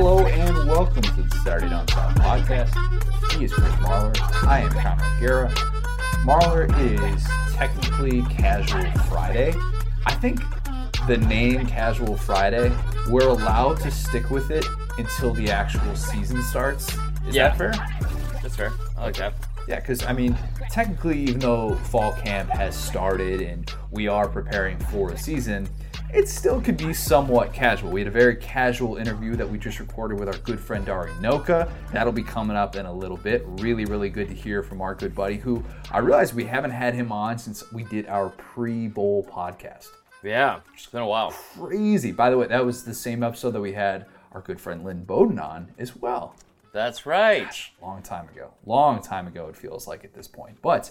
Hello and welcome to the Saturday Down South podcast. He is Chris Marler. I am Connor O'Gara. Marler is technically Casual Friday. I think the name Casual Friday, we're allowed to stick with it until the actual season starts. Is Yeah. that fair? That's fair. I like that. Yeah, because I mean, technically, even though fall camp has started and we are preparing for a season, it still could be somewhat casual. We had a very casual interview that we just recorded with our good friend Dari Nowkhah. That'll be coming up in a little bit. Really, really good to hear from our good buddy, who I realize we haven't had him on since we did our pre-bowl podcast. Yeah, it's been a while. Crazy. By the way, that was the same episode that we had our good friend Lynn Bowden on as well. That's right. long time ago. Long time ago, it feels like at this point. But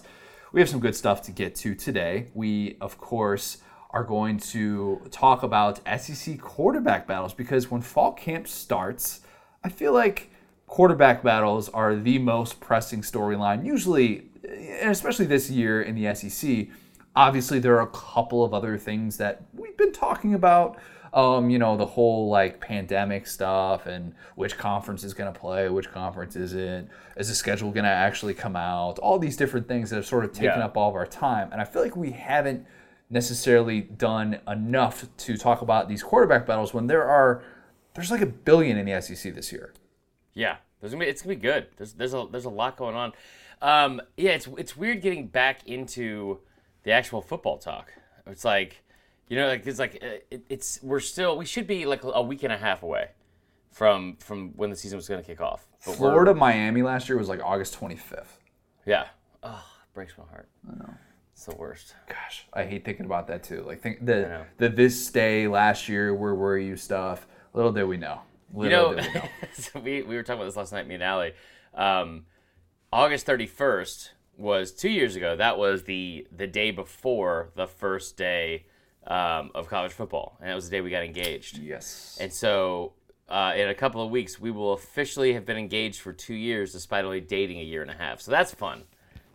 we have some good stuff to get to today. We, of course, are going to talk about SEC quarterback battles because when fall camp starts, I feel like quarterback battles are the most pressing storyline, usually, and especially this year in the SEC. Obviously, there are a couple of other things that we've been talking about um, you know, the whole like pandemic stuff and which conference is going to play, which conference isn't, is the schedule going to actually come out, all these different things that have sort of taken Yeah. up all of our time. And I feel like we haven't necessarily done enough to talk about these quarterback battles when there are, there's like a billion in the SEC this year. Yeah, there's gonna be, it's gonna be good. There's there's a there's a lot going on. Um, yeah, it's it's weird getting back into the actual football talk. It's like, you know, like it's like uh, it, it's we're still we should be like a week and a half away from from when the season was gonna kick off. But Florida, Miami last year was like August 25th. Yeah. Oh, it breaks my heart. I know. It's the worst. Gosh, I hate thinking about that too. Like think the the this day last year, where were you stuff. Little did we know. You Little know, did we know. so we, we were talking about this last night, me and Allie. Um, August 31st was two years ago. That was the the day before the first day um, of college football, and that was the day we got engaged. Yes. And so, uh, in a couple of weeks, we will officially have been engaged for two years, despite only dating a year and a half. So that's fun.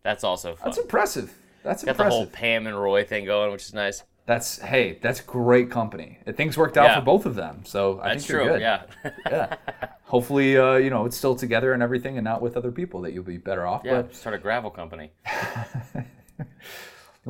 That's also fun. That's impressive. That's got the whole impressive. Pam and Roy thing going, which is nice. That's hey, that's great company. Things worked out Yeah. for both of them, so I That's think you're true. good. Yeah. yeah. Hopefully, uh, you know, it's still together and everything, and not with other people that you'll be better off. yeah. But Start a gravel company. we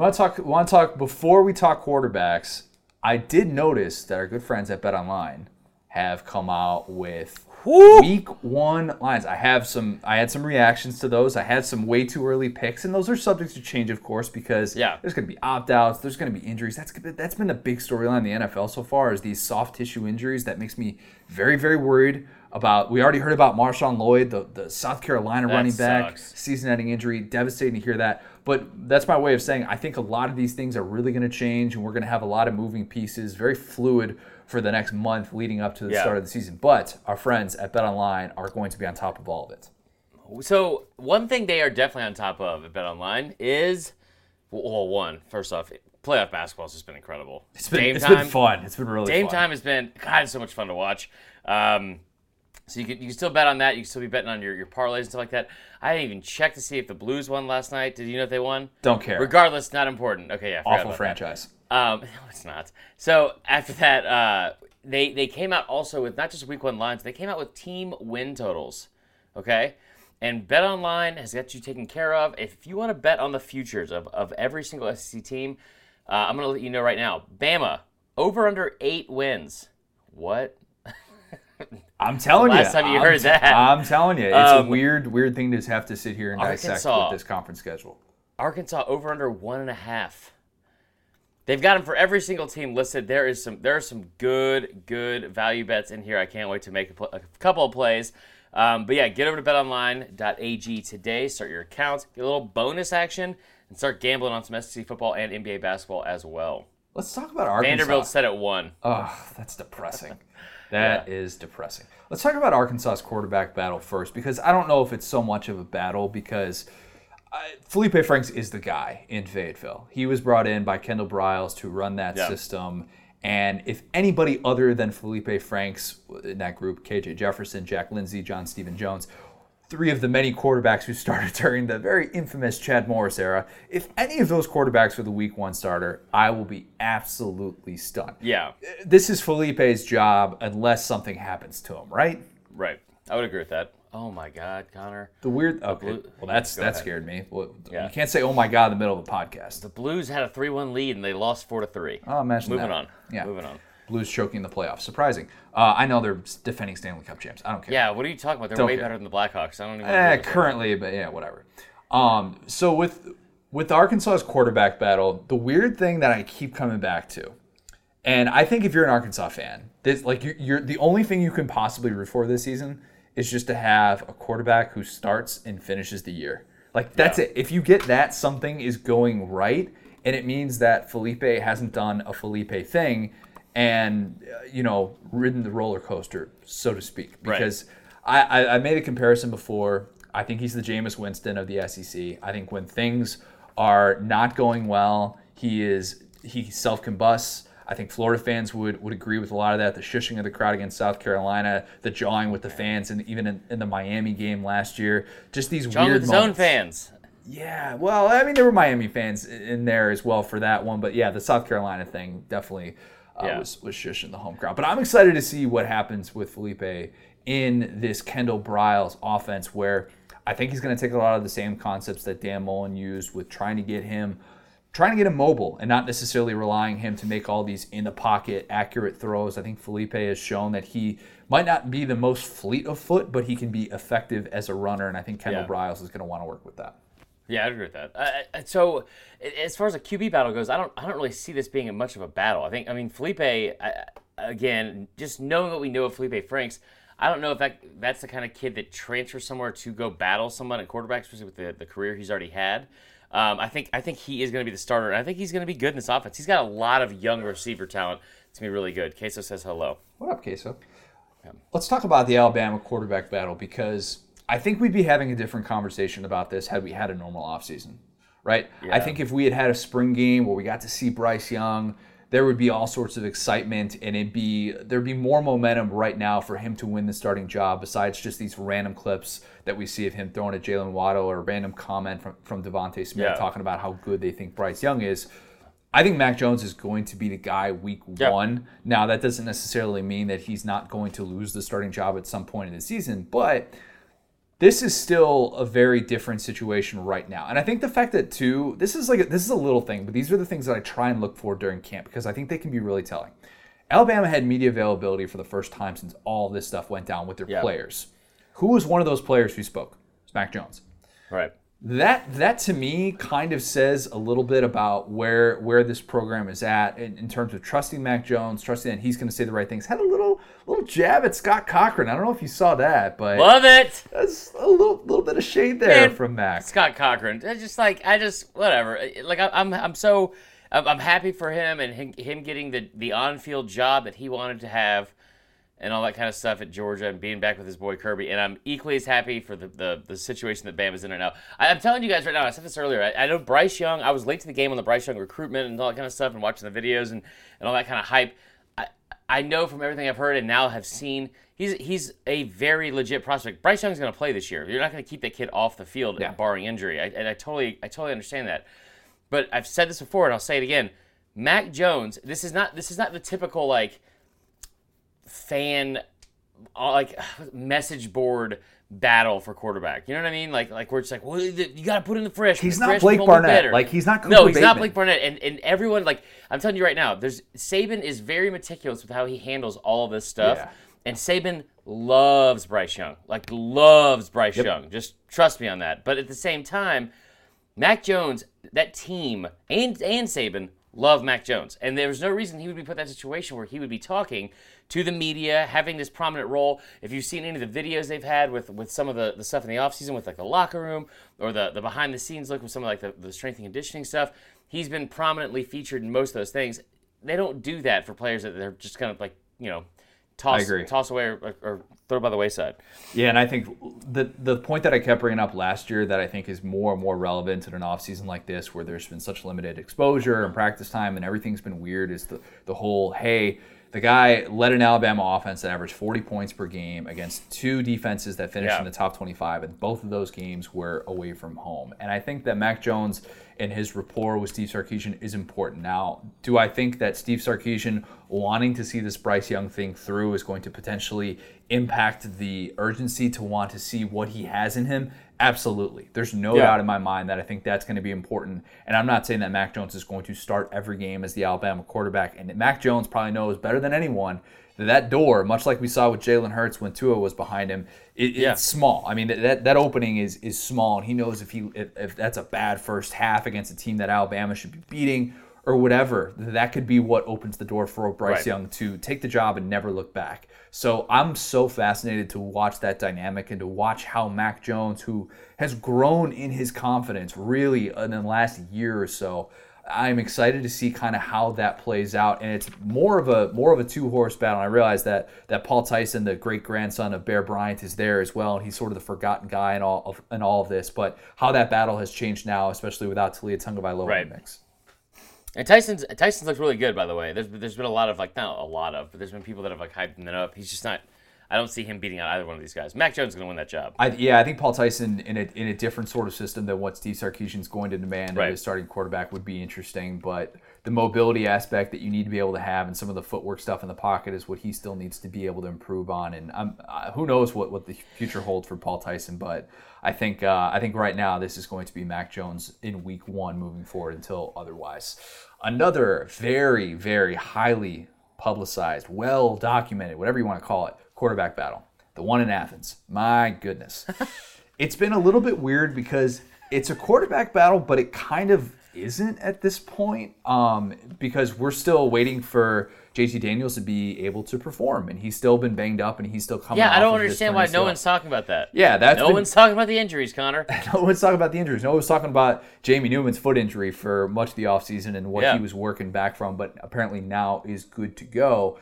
want to talk. Want to talk before we talk quarterbacks. I did notice that our good friends at Bet Online have come out with week one lines. I have some. I had some reactions to those. I had some way too early picks, and those are subject to change, of course, because Yeah. there's going to be opt outs. There's going to be injuries. That's that's been the big storyline in the NFL so far. Is these soft tissue injuries that makes me very very worried about. We already heard about Marshawn Lloyd, the the South Carolina That running back, sucks. season-ending injury. Devastating to hear that. But that's my way of saying I think a lot of these things are really going to change, and we're going to have a lot of moving pieces, very fluid for the next month leading up to the Yeah. start of the season. But our friends at Bet Online are going to be on top of all of it. So one thing they are definitely on top of at Bet Online is, well, one first off, playoff basketball has just been incredible. It's been, game it's time. been fun. It's been really fun. Game fun. time has been God, it's so much fun to watch. Um, so you can you can still bet on that. You can still be betting on your, your parlays and stuff like that. I didn't even check to see if the Blues won last night. Did you know if they won? Don't care. Regardless, not important. Okay, yeah, Awful about that. Um, no, it's not. So after that, uh, they they came out also with not just week one lines. They came out with team win totals. Okay, and Bet Online has got you taken care of. If you want to bet on the futures of, of every single SEC team, uh, I'm gonna let you know right now. Bama over under eight wins. What? I'm telling you. last time you I'm heard t- that. I'm telling you, it's Um, a weird, weird thing to just have to sit here and dissect with this conference schedule. Arkansas over under one and a half. They've got them for every single team listed. There is some there are some good good value bets in here. I can't wait to make a, pl- a couple of plays. Um, but yeah, get over to betonline.ag today. Start your account, get a little bonus action, and start gambling on some SEC football and NBA basketball as well. Let's talk about Arkansas. Vanderbilt set at one. Oh, that's depressing. That is depressing. Let's talk about Arkansas's quarterback battle first because I don't know if it's so much of a battle because Felipe Franks is the guy in Fayetteville. He was brought in by Kendall Briles to run that Yeah. system. And if anybody other than Felipe Franks in that group, KJ Jefferson, Jack Lindsey, John Stephen Jones, three of the many quarterbacks who started during the very infamous Chad Morris era, if any of those quarterbacks were the week one starter, I will be absolutely stunned Yeah. this is Felipe's job unless something happens to him, right? Right. I would agree with that. Oh my God, Connor. The weird. Okay. Blue- well, that's that ahead. scared me. Well, Yeah. You can't say "Oh my God" in the middle of a podcast. The Blues had a three-one lead and they lost four to three. Oh, imagine Moving that. on. Yeah. Moving on. Blues choking the playoffs. Surprising. Uh, I know they're defending Stanley Cup champs. I don't care. Yeah. What are you talking about? They're Don't way care. better than the Blackhawks. I don't even. Eh, what to say. currently, but yeah, whatever. Um, so with with Arkansas's quarterback battle, the weird thing that I keep coming back to, and I think if you're an Arkansas fan, this like you're, you're the only thing you can possibly root for this season is just to have a quarterback who starts and finishes the year. Like that's Yeah. it. If you get that, something is going right, and it means that Felipe hasn't done a Felipe thing, and uh, you know ridden the roller coaster, so to speak. Right. Because I, I, I made a comparison before. I think he's the Jameis Winston of the SEC. I think when things are not going well, he is he self combusts. I think Florida fans would, would agree with a lot of that. The shushing of the crowd against South Carolina, the jawing with the fans, and even in, in the Miami game last year, just these John weird with his own moments. fans. Yeah, well, I mean, there were Miami fans in there as well for that one, but yeah, the South Carolina thing definitely uh, Yeah. was was shushing the home crowd. But I'm excited to see what happens with Felipe in this Kendall Briles offense, where I think he's going to take a lot of the same concepts that Dan Mullen used with trying to get him. Trying to get him mobile and not necessarily relying him to make all these in the pocket accurate throws. I think Felipe has shown that he might not be the most fleet of foot, but he can be effective as a runner. And I think Kendall Yeah. Briles is going to want to work with that. Yeah, I agree with that. Uh, so, as far as a QB battle goes, I don't, I don't really see this being much of a battle. I think, I mean, Felipe, I, again, just knowing what we know of Felipe Franks, I don't know if that that's the kind of kid that transfers somewhere to go battle someone at quarterback, especially with the, the career he's already had. Um, I think, I think he is going to be the starter, and I think he's going to be good in this offense. He's got a lot of young receiver talent. It's going to be really good. Queso says hello. What up, Queso? Let's talk about the Alabama quarterback battle because I think we'd be having a different conversation about this had we had a normal offseason, right? I think if we had had a spring game where we got to see Bryce Young, there would be all sorts of excitement and it'd be there'd be more momentum right now for him to win the starting job besides just these random clips that we see of him throwing at Jaylen Waddle or a random comment from, from DeVonta Smith Yeah. talking about how good they think Bryce Young is. I think Mac Jones is going to be the guy week Yeah. one. Now, that doesn't necessarily mean that he's not going to lose the starting job at some point in the season, but this is still a very different situation right now. And I think the fact that too, this is like a, this is a little thing, but these are the things that I try and look for during camp because I think they can be really telling. Alabama had media availability for the first time since all this stuff went down with their Yeah. players. Who was one of those players who spoke? It's Mac Jones Right. that that to me kind of says a little bit about where where this program is at in, in terms of trusting Mac Jones, trusting that he's going to say the right things. Had a little little jab at Scott Cochran. I don't know if you saw that, but Love it. that's a little little bit of shade there Man, from Mac. Scott Cochran. I just like I just whatever. Like I, I'm I'm so I'm, happy for him and him, him getting the the on field job that he wanted to have, and all that kind of stuff at Georgia and being back with his boy Kirby. And I'm equally as happy for the the, the situation that Bama's in right now. I, I'm telling you guys right now. I said this earlier. I, I know Bryce Young. I was late to the game on the Bryce Young recruitment and all that kind of stuff and watching the videos and and all that kind of hype. I, know from everything I've heard and now have seen, he's he's a very legit prospect. Bryce Young's going to play this year. You're not going to keep that kid off the field, Yeah. barring injury. I, and I totally I totally understand that. But I've said this before, and I'll say it again. Mac Jones. This is not this is not the typical like fan uh, like message board battle for quarterback. You know what I mean? Like like we're just like, well, you got to put in the freshman. He's The not freshman Blake be Barnett. Like, he's not no, Cooper he's not Blake Barnett. And and everyone like I'm telling you right now, there's Saban is very meticulous with how he handles all of this stuff. Yeah. And Saban loves Bryce Young, like loves Bryce Young. Just trust me on that. But at the same time, Mac Jones, that team, and and Saban love Mac Jones, and there was no reason he would be put in that situation where he would be talking to the media, having this prominent role. If you've seen any of the videos they've had with with some of the, the stuff in the offseason with like the locker room or the, the behind the scenes look with some of like the, the strength and conditioning stuff, he's been prominently featured in most of those things. They don't do that for players that they're just kind of like you know toss agree. toss away or, or, or throw by the wayside. Yeah, and I think the the point that I kept bringing up last year that I think is more and more relevant in an offseason like this where there's been such limited exposure and practice time and everything's been weird is the, the whole, hey, the guy led an Alabama offense that averaged 40 points per game against two defenses that finished Yeah. in the top 25, and both of those games were away from home. And I think that Mac Jones and his rapport with Steve Sarkisian is important. Now, do I think that Steve Sarkisian wanting to see this Bryce Young thing through is going to potentially impact the urgency to want to see what he has in him? Absolutely. There's no Yeah. doubt in my mind that I think that's going to be important. And I'm not saying that Mac Jones is going to start every game as the Alabama quarterback. And Mac Jones probably knows better than anyone that that door, much like we saw with Jalen Hurts when Tua was behind him, it, Yeah. it's small. I mean, that- that opening is is small, and he knows if he if, if that's a bad first half against a team that Alabama should be beating or whatever, that could be what opens the door for Bryce Right. Young to take the job and never look back. So I'm so fascinated to watch that dynamic and to watch how Mac Jones, who has grown in his confidence really in the last year or so, I'm excited to see kind of how that plays out. And it's more of a more of a two horse battle. And I realize that that Paul Tyson, the great grandson of Bear Bryant, is there as well, and he's sort of the forgotten guy in all of in all of this. But how that battle has changed now, especially without Taulia Tagovailoa Right. in the mix. And Tyson's Tyson's looks really good, by the way. There's there's been a lot of like not a lot of, but there's been people that have like hyped him up. He's just not. I don't see him beating out either one of these guys. Mac Jones is going to win that job. I, yeah, I think Paul Tyson in a, in a different sort of system than what Steve Sarkisian's going to demand Right. of his starting quarterback would be interesting. But the mobility aspect that you need to be able to have and some of the footwork stuff in the pocket is what he still needs to be able to improve on. And uh, who knows what, what the future holds for Paul Tyson. But I think uh, I think right now this is going to be Mac Jones in Week One moving forward until otherwise. Another very very highly publicized, well documented, whatever you want to call it, quarterback battle. The one in Athens. My goodness. it's been a little bit weird because it's a quarterback battle, but it kind of isn't at this point um, because we're still waiting for JT Daniels to be able to perform, and he's still been banged up, and he's still coming. Yeah, I don't understand why no one's talking about that. Yeah, that's no been- one's talking about the injuries, Connor. no one's talking about the injuries. No one's talking about Jamie Newman's foot injury for much of the offseason and what Yeah. he was working back from, but apparently now is good to go.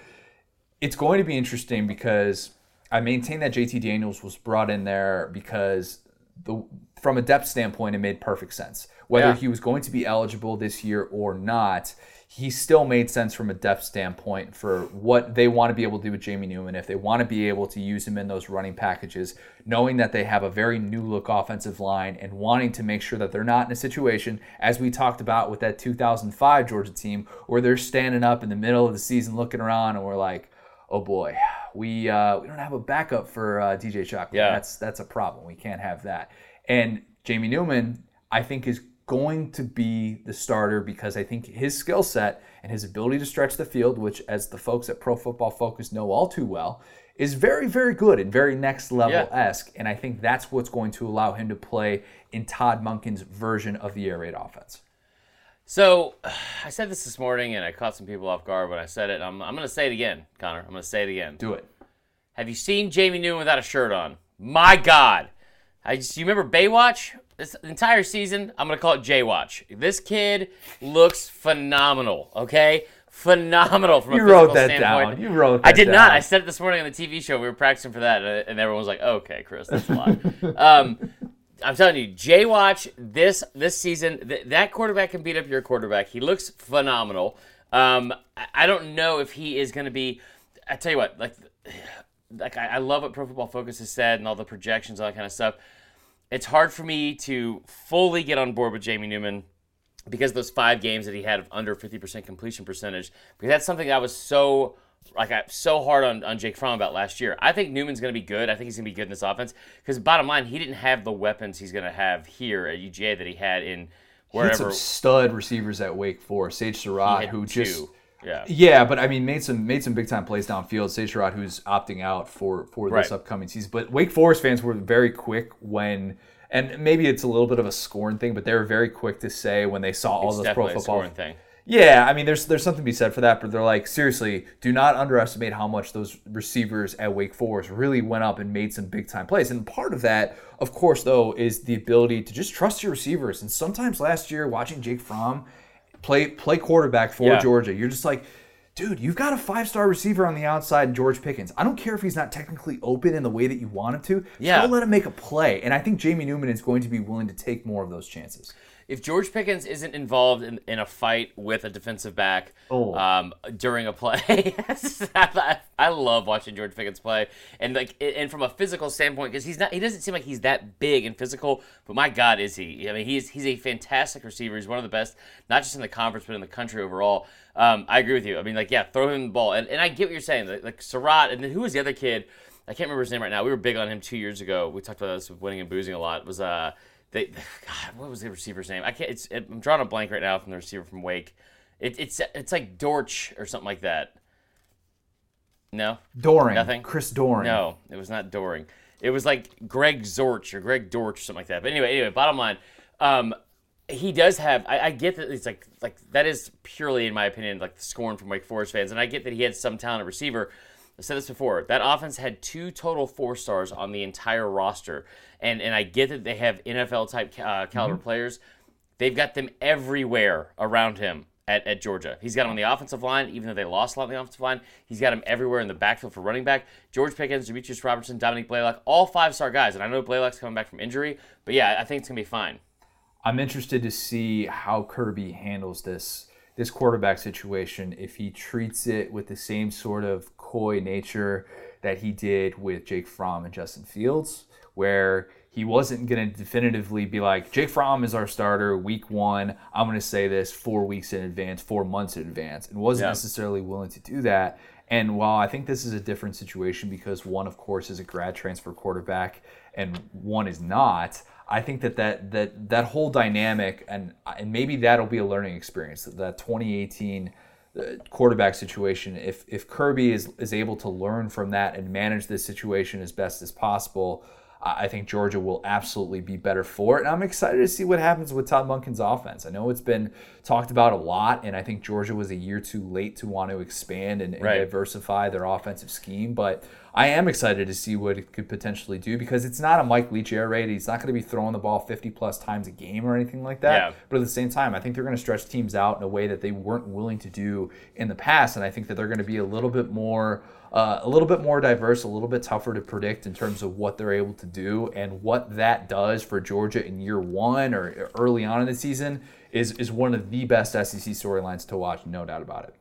It's going to be interesting because I maintain that JT Daniels was brought in there because the from a depth standpoint, it made perfect sense. Whether Yeah. he was going to be eligible this year or not, he still made sense from a depth standpoint for what they want to be able to do with Jamie Newman. If they want to be able to use him in those running packages, knowing that they have a very new look offensive line and wanting to make sure that they're not in a situation, as we talked about with that 2005 Georgia team, where they're standing up in the middle of the season looking around and we're like, oh boy, we uh, we don't have a backup for uh, DJ Shockley. Yeah. That's that's a problem. We can't have that. And Jamie Newman, I think, is going to be the starter because I think his skill set and his ability to stretch the field, which, as the folks at Pro Football Focus know all too well, is very, very good and very next level esque. And I think that's what's going to allow him to play in Todd Monken's version of the air raid offense. So, I said this this morning, and I caught some people off guard when I said it. I'm, I'm going to say it again, Connor. I'm going to say it again. Do it. Have you seen Jamie Newman without a shirt on? My God. I just, you remember Baywatch? This entire season, I'm going to call it Jaywatch. This kid looks phenomenal, okay? Phenomenal from a You wrote that standpoint. down. You wrote I did not. I said it this morning on the TV show. We were practicing for that, and everyone was like, okay, Chris, that's a lot. um, I'm telling you, Jay Watch this this season, th- that quarterback can beat up your quarterback. He looks phenomenal. Um, I, I don't know if he is going to be. I tell you what, like, like I, I love what Pro Football Focus has said and all the projections, all that kind of stuff. It's hard for me to fully get on board with Jamie Newman because those five games that he had of under 50% completion percentage, because that's something I was so like I so hard on, on Jake Fromm about last year. I think Newman's going to be good. I think he's going to be good in this offense because bottom line, he didn't have the weapons he's going to have here at UGA that he had in wherever. He had some stud receivers at Wake Forest. Sage Surratt, who two. just yeah. Yeah, but I mean, made some made some big time plays downfield. Surratt, who's opting out for for this Right. upcoming season, but Wake Forest fans were very quick when, and maybe it's a little bit of a scorn thing, but they were very quick to say when they saw all It's those pro football. thing. Yeah, I mean, there's there's something to be said for that, but they're like, seriously, do not underestimate how much those receivers at Wake Forest really went up and made some big time plays. And part of that, of course, though, is the ability to just trust your receivers. And sometimes last year, watching Jake Fromm play play quarterback for Yeah. Georgia, you're just like, dude, you've got a five star receiver on the outside, George Pickens. I don't care if he's not technically open in the way that you want him to. Yeah. go let him make a play. And I think Jamie Newman is going to be willing to take more of those chances. If George Pickens isn't involved in, in a fight with a defensive back Oh. um, during a play, I, I love watching George Pickens play, and like and from a physical standpoint, because he's not he doesn't seem like he's that big and physical, but my God, is he? I mean, he's he's a fantastic receiver. He's one of the best, not just in the conference but in the country overall. Um, I agree with you. I mean, like yeah, throw him the ball, and, and I get what you're saying. Like, like Surratt, and then who was the other kid? I can't remember his name right now. We were big on him two years ago. We talked about this with winning and boozing a lot. It was uh, they, God, what was the receiver's name? I can't. It's it, I'm drawing a blank right now from the receiver from Wake. It, it's it's like Dortch or something like that. No, Doring. Nothing? Chris Doering. no, it was not Doring. It was like Greg Zorch or Greg Dortch or something like that. But anyway, anyway, bottom line, um, he does have. I, I get that it's like like that is purely, in my opinion, like the scorn from Wake Forest fans, and I get that he had some talent at receiver. I said this before. That offense had two total four stars on the entire roster, and and I get that they have NFL type uh, caliber players. They've got them everywhere around him at, at Georgia. He's got him on the offensive line, even though they lost a lot on the offensive line. He's got him everywhere in the backfield for running back. George Pickens, Demetrius Robertson, Dominick Blaylock, all five star guys. And I know Blaylock's coming back from injury, but yeah, I think it's gonna be fine. I'm interested to see how Kirby handles this this quarterback situation. If he treats it with the same sort of coy nature that he did with Jake Fromm and Justin Fields, where he wasn't going to definitively be like, Jake Fromm is our starter week one. I'm going to say this four weeks in advance, four months in advance, and wasn't Yeah. necessarily willing to do that. And while I think this is a different situation because one, of course, is a grad transfer quarterback and one is not, I think that that that, that whole dynamic and and maybe that'll be a learning experience. That, that 2018 uh, quarterback situation, if if Kirby is is able to learn from that and manage this situation as best as possible, I think Georgia will absolutely be better for it. And I'm excited to see what happens with Todd Monken's offense. I know it's been talked about a lot, and I think Georgia was a year too late to want to expand and, and Right. diversify their offensive scheme. But I am excited to see what it could potentially do because it's not a Mike Leach air raid. He's not going to be throwing the ball 50 plus times a game or anything like that. Yeah. But at the same time, I think they're going to stretch teams out in a way that they weren't willing to do in the past, and I think that they're going to be a little bit more. Uh, a little bit more diverse, a little bit tougher to predict in terms of what they're able to do and what that does for Georgia in year one or early on in the season is is one of the best SEC storylines to watch, no doubt about it.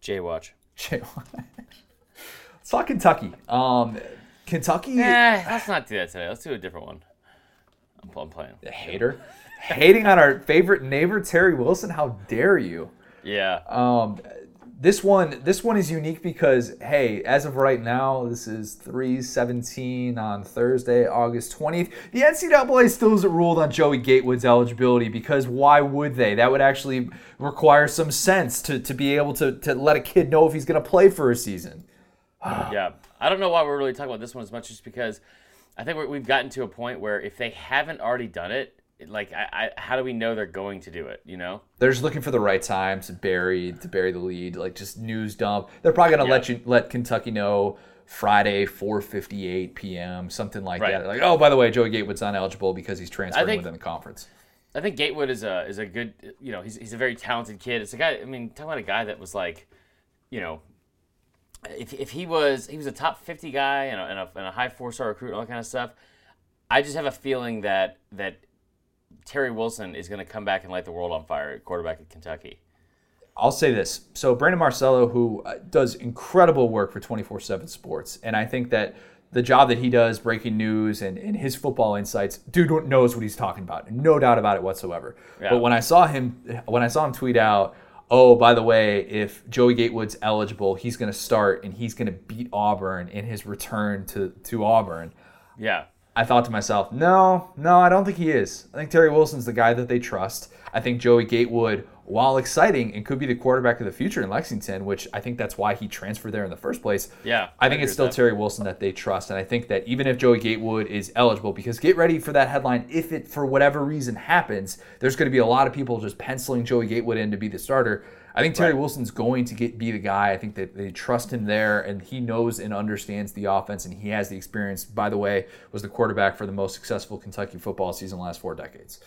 Jay Watch. Let's talk Kentucky. Um, Kentucky, Eh, let's not do that today. Let's do a different one. I'm, I'm playing. the hater, hating on our favorite neighbor Terry Wilson. How dare you? Yeah. Um, this one, this one is unique because hey, as of right now, this is three seventeen on Thursday, August twentieth. The NCAA still hasn't ruled on Joey Gatewood's eligibility because why would they? That would actually require some sense to, to be able to, to let a kid know if he's going to play for a season. yeah. I don't know why we're really talking about this one as much, just because I think we've gotten to a point where if they haven't already done it- like, I, I, how do we know they're going to do it? You know? They're just looking for the right time to bury to bury the lead, like just news dump. They're probably gonna let you let Kentucky know Friday, 4:58 p.m., something like Right. that. Like, oh, by the way, Joey Gatewood's not eligible because he's transferring think- within the conference. I think Gatewood is a is a good you know he's, he's a very talented kid. It's a guy. I mean, talking about a guy that was like, you know, if, if he was he was a top fifty guy and a, and a, and a high four star recruit and all that kind of stuff. I just have a feeling that that Terry Wilson is going to come back and light the world on fire at quarterback at Kentucky. I'll say this. So Brandon Marcello, who uh, does incredible work for 24/7 Sports, and I think that the job that he does, breaking news and, and his football insights, dude knows what he's talking about, no doubt about it whatsoever. Yeah. But when I saw him, when I saw him tweet out, "Oh, by the way, if Joey Gatewood's eligible, he's going to start and he's going to beat Auburn in his return to to Auburn." Yeah, I thought to myself, no, no, I don't think he is. I think Terry Wilson's the guy that they trust. I think Joey Gatewood, while exciting and could be the quarterback of the future in Lexington, which I think that's why he transferred there in the first place. Yeah, I I think it's still that. Terry Wilson that they trust. And I think that even if Joey Gatewood is eligible, because get ready for that headline, if it for whatever reason happens, there's going to be a lot of people just penciling Joey Gatewood in to be the starter. I think Terry Right. Wilson's going to get be the guy. I think that they trust him there, and he knows and understands the offense, and he has the experience. By the way, was the quarterback for the most successful Kentucky football season last four decades.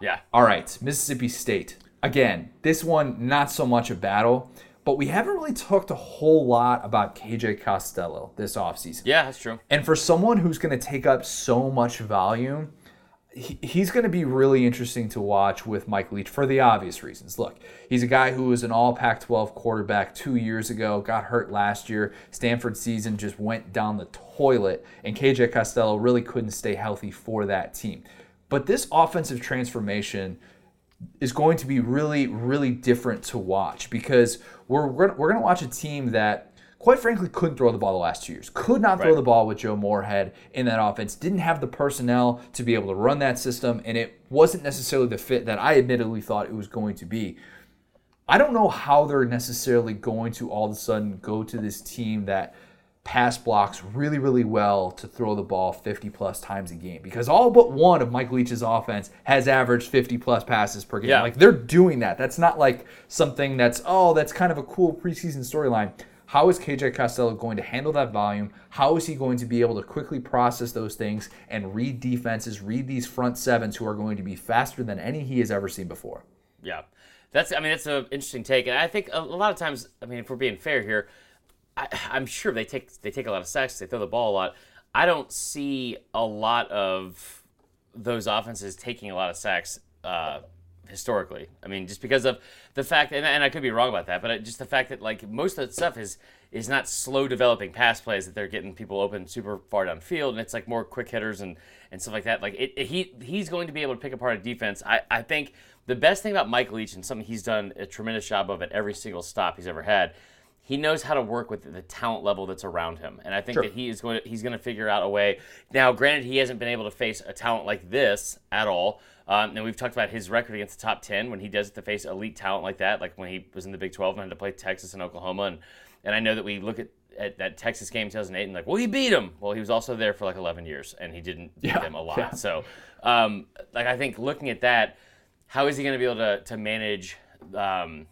yeah, All right, Mississippi State. Again, this one not so much a battle, but we haven't really talked a whole lot about KJ Costello this offseason. yeah. That's true. And for someone who's going to take up so much volume, he, he's going to be really interesting to watch with Mike Leach for the obvious reasons. Look, he's a guy who was an all Pac 12 quarterback two years ago, got hurt last year. Stanford season just went down the toilet, and KJ Costello really couldn't stay healthy for that team. But this offensive transformation is going to be really, really different to watch because we're, we're, we're going to watch a team that quite frankly, couldn't throw the ball the last two years. Could not throw Right. the ball with Joe Moorhead in that offense. Didn't have the personnel to be able to run that system, and it wasn't necessarily the fit that I admittedly thought it was going to be. I don't know how they're necessarily going to all of a sudden go to this team that pass blocks really, really well to throw the ball 50 plus times a game because all but one of Mike Leach's offense has averaged 50 plus passes per game. Yeah. Like they're doing that. That's not like something that's, oh, that's kind of a cool preseason storyline. How is KJ Costello going to handle that volume? How is he going to be able to quickly process those things and read defenses, read these front sevens who are going to be faster than any he has ever seen before? Yeah, that's. I mean, that's an interesting take, and I think a, lot of times. I mean, if we're being fair here, I, I'm sure they take they take a lot of sacks, they throw the ball a lot. I don't see a lot of those offenses taking a lot of sacks uh, historically. I mean, just because of the fact, and, and I could be wrong about that, but just the fact that like most of that stuff is is not slow developing pass plays that they're getting people open super far downfield, and it's like more quick hitters and and stuff like that. Like it, it- he he's going to be able to pick apart a defense. I I think the best thing about Mike Leach and something he's done a tremendous job of at every single stop he's ever had. He knows how to work with the talent level that's around him, and I think that he is going to he's going to figure out a way. Now, granted, he hasn't been able to face a talent like this at all. Um, and we've talked about his record against the top 10 when he does it to face elite talent like that, like when he was in the Big 12 and had to play Texas and Oklahoma. And, and I know that we look at, at that Texas game in 2008 and like, well, he beat him. Well, he was also there for like 11 years and he didn't beat Yeah, them a lot. yeah. So, um, like, I think looking at that, how is he going to be able to, to manage um,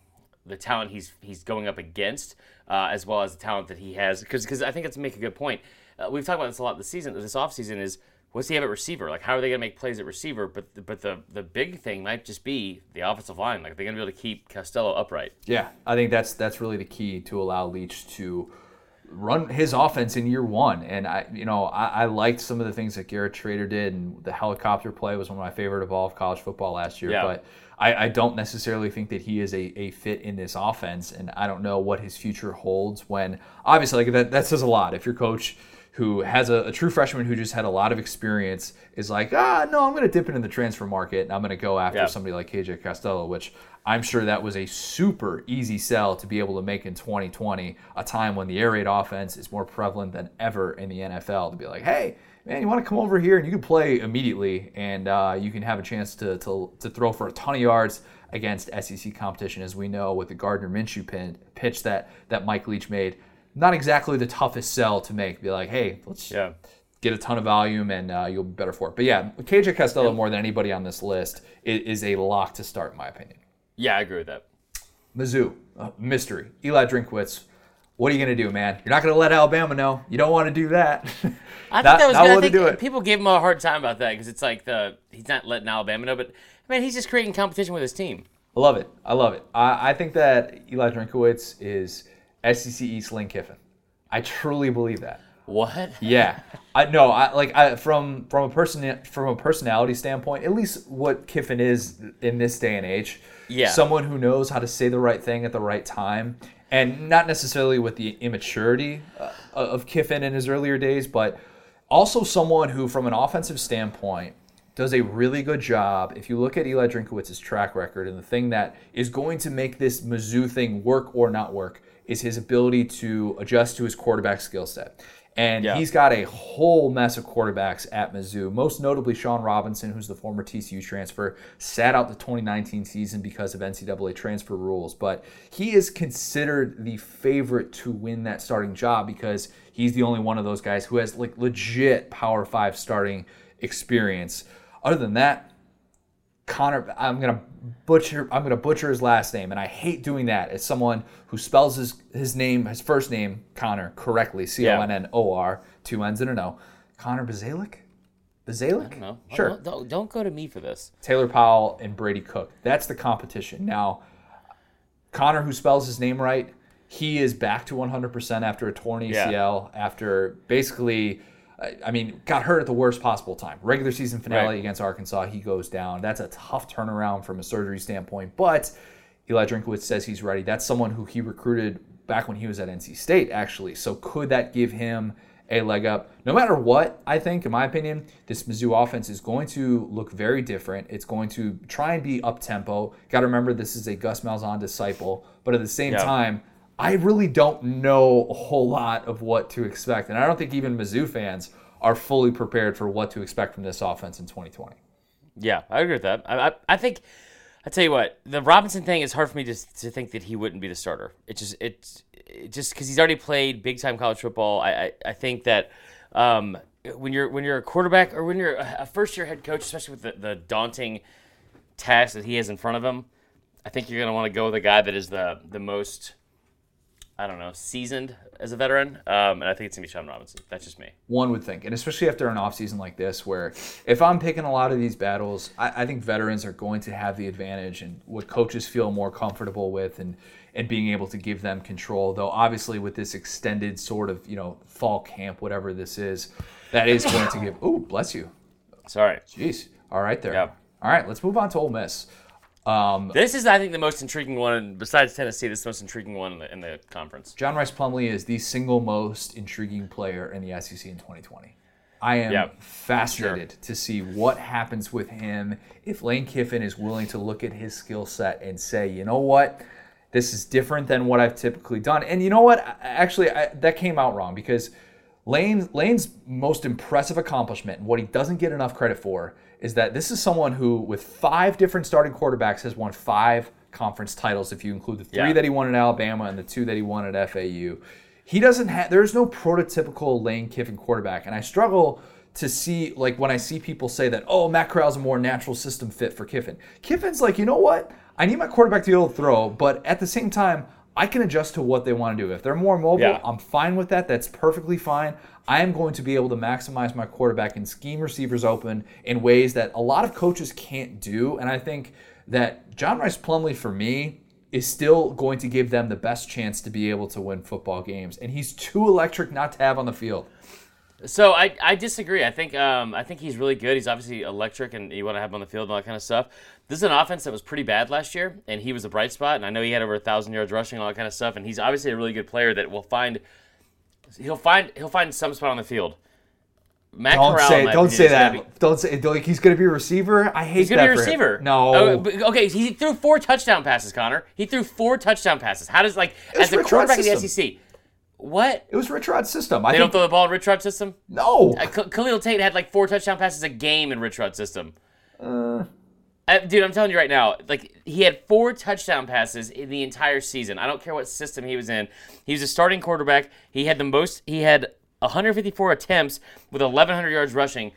the talent he's he's going up against, uh, as well as the talent that he has? Because I think it's make a good point. Uh, we've talked about this a lot this season. This offseason is what's he have at receiver? Like, how are they going to make plays at receiver? But but the the big thing might just be the offensive line. Like, are they're going to be able to keep Costello upright. Yeah, I think that's that's really the key to allow Leach to run his offense in year one. And I, you know, I, I liked some of the things that Garrett Shrader did, and the helicopter play was one of my favorite of all of college football last year. Yeah. But I, I don't necessarily think that he is a, a fit in this offense, and I don't know what his future holds. When obviously, like that, that says a lot. If your coach who has a, a true freshman who just had a lot of experience is like, ah, no, I'm going to dip into the transfer market and I'm going to go after Yeah. somebody like KJ Costello, which I'm sure that was a super easy sell to be able to make in 2020, a time when the air raid offense is more prevalent than ever in the NFL. To be like, hey, man, you want to come over here and you can play immediately and uh, you can have a chance to, to, to throw for a ton of yards against SEC competition, as we know with the Gardner Minshew pin, pitch that, that Mike Leach made. Not exactly the toughest sell to make. Be like, hey, let's Yeah. get a ton of volume and uh, you'll be better for it. But yeah, KJ Costello more than anybody on this list is, is a lock to start, in my opinion. Yeah, I agree with that. Mizzou, uh, mystery. Eli Drinkwitz. What are you going to do, man? You're not going to let Alabama know. You don't want to do that. I Not- think that was not good. I willing to think do it. people gave him a hard time about that because it's like the he's not letting Alabama know, but I mean he's just creating competition with his team. I love it. I love it. I, I think that Eli Drinkwitz is SEC East Lane Kiffin. I truly believe that. What? Yeah, I no, I like I from from a person from a personality standpoint, at least what Kiffin is in this day and age. Yeah. someone who knows how to say the right thing at the right time, and not necessarily with the immaturity uh, of Kiffin in his earlier days, but also someone who, from an offensive standpoint, does a really good job. If you look at Eli Drinkwitz's track record, and the thing that is going to make this Mizzou thing work or not work is his ability to adjust to his quarterback skill set. And Yeah. he's got a whole mess of quarterbacks at Mizzou, most notably Shawn Robinson, who's the former TCU transfer, sat out the 2019 season because of NCAA transfer rules. But he is considered the favorite to win that starting job because he's the only one of those guys who has like legit Power Five starting experience. Other than that, Connor, I'm gonna butcher. I'm gonna butcher his last name, and I hate doing that. As someone who spells his his name, his first name, Connor, correctly, C O N N O R, two N's and an O. Connor Bazelak, Bazalik. No, Sure. Don't, don't, don't go to me for this. Taylor Powell and Brady Cook. That's the competition. Now, Connor, who spells his name right, he is back to 100% after a torn Yeah. ACL, after basically I- mean, got hurt at the worst possible time. Regular season finale Right. against Arkansas, he goes down. That's a tough turnaround from a surgery standpoint, but Eli Drinkwitz says he's ready. That's someone who he recruited back when he was at NC State, actually. So could that give him a leg up? No matter what, I think, in my opinion, this Mizzou offense is going to look very different. It's going to try and be up tempo. Got to remember this is a Gus Malzahn disciple, but at the same Yeah. time, I really don't know a whole lot of what to expect, and I don't think even Mizzou fans are fully prepared for what to expect from this offense in 2020. Yeah, I agree with that. I, I, I think I tell you what, the Robinson thing is hard for me to, to think that he wouldn't be the starter. It just it's it just because he's already played big time college football. I I, I think that um, when you're when you're a quarterback or when you're a first year head coach, especially with the, the daunting task that he has in front of him, I think you're gonna want to go with a guy that is the the most I don't know seasoned as a veteran. Um, and I think it's gonna be Shawn Robinson. That's just me. One would think, and especially after an offseason like this, where if I'm picking a lot of these battles, I, I think veterans are going to have the advantage and what coaches feel more comfortable with and and being able to give them control. Though obviously with this extended sort of, you know, fall camp, whatever this is, that is going to give oh, bless you. Sorry. Jeez. All right there. Yep. All right, let's move on to Ole Miss. Um, This is, I think, the most intriguing one. Besides Tennessee, this is the most intriguing one in the, in the conference. John Rhys Plumlee is the single most intriguing player in the SEC in 2020. I am Yeah, fascinated to see what happens with him if Lane Kiffin is willing to look at his skill set and say, you know what, this is different than what I've typically done. And you know what? Actually, I, that came out wrong because Lane Lane's most impressive accomplishment, and what he doesn't get enough credit for, is that this is someone who, with five different starting quarterbacks, has won five conference titles. If you include the three Yeah. that he won at Alabama and the two that he won at FAU, he doesn't have. There's no prototypical Lane Kiffin quarterback, and I struggle to see like when I see people say that, oh, Matt Corral's a more natural system fit for Kiffin. Kiffin's like, you know what? I need my quarterback to be able to throw, but at the same time, I can adjust to what they want to do. If they're more mobile, Yeah. I'm fine with that. That's perfectly fine. I am going to be able to maximize my quarterback and scheme receivers open in ways that a lot of coaches can't do. And I think that John Rhys Plumlee, for me, is still going to give them the best chance to be able to win football games. And he's too electric not to have on the field. So I, I disagree. I think um, I think he's really good. He's obviously electric, and you want to have him on the field and all that kind of stuff. This is an offense that was pretty bad last year, and he was a bright spot. And I know he had over a thousand yards rushing and all that kind of stuff. And he's obviously a really good player that will find he'll find he'll find some spot on the field. Matt Don't Corral, say, don't say that. be- Don't say like he's going to be a receiver. I hate He's gonna be a for him. receiver. No, Oh, okay, he threw four touchdown passes, Connor. He threw four touchdown passes. How does like as a quarterback in the SEC? What? it was Rich Rod's system. I They think don't throw the ball in Rich Rod's system? no. Uh, K- Khalil Tate had like four touchdown passes a game in Rich Rod's system. Uh, dude, I'm telling you right now, like he had four touchdown passes in the entire season. I don't care what system he was in. He was a starting quarterback. He had the most. He had 154 attempts with 1,100 yards rushing.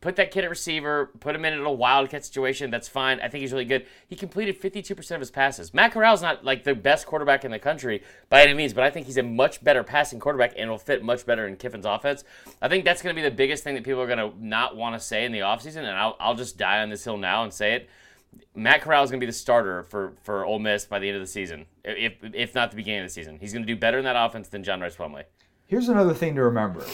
Put that kid at receiver. Put him in a little wildcat situation. That's fine. I think he's really good. He completed 52% of his passes. Matt Corral's not like the best quarterback in the country by any means, but I think he's a much better passing quarterback and will fit much better in Kiffin's offense. I think that's going to be the biggest thing that people are going to not want to say in the offseason, and I'll, I'll just die on this hill now and say it. Matt Corral is going to be the starter for, for Ole Miss by the end of the season, if, if not the beginning of the season. He's going to do better in that offense than John Rhys Plumlee. Here's another thing to remember.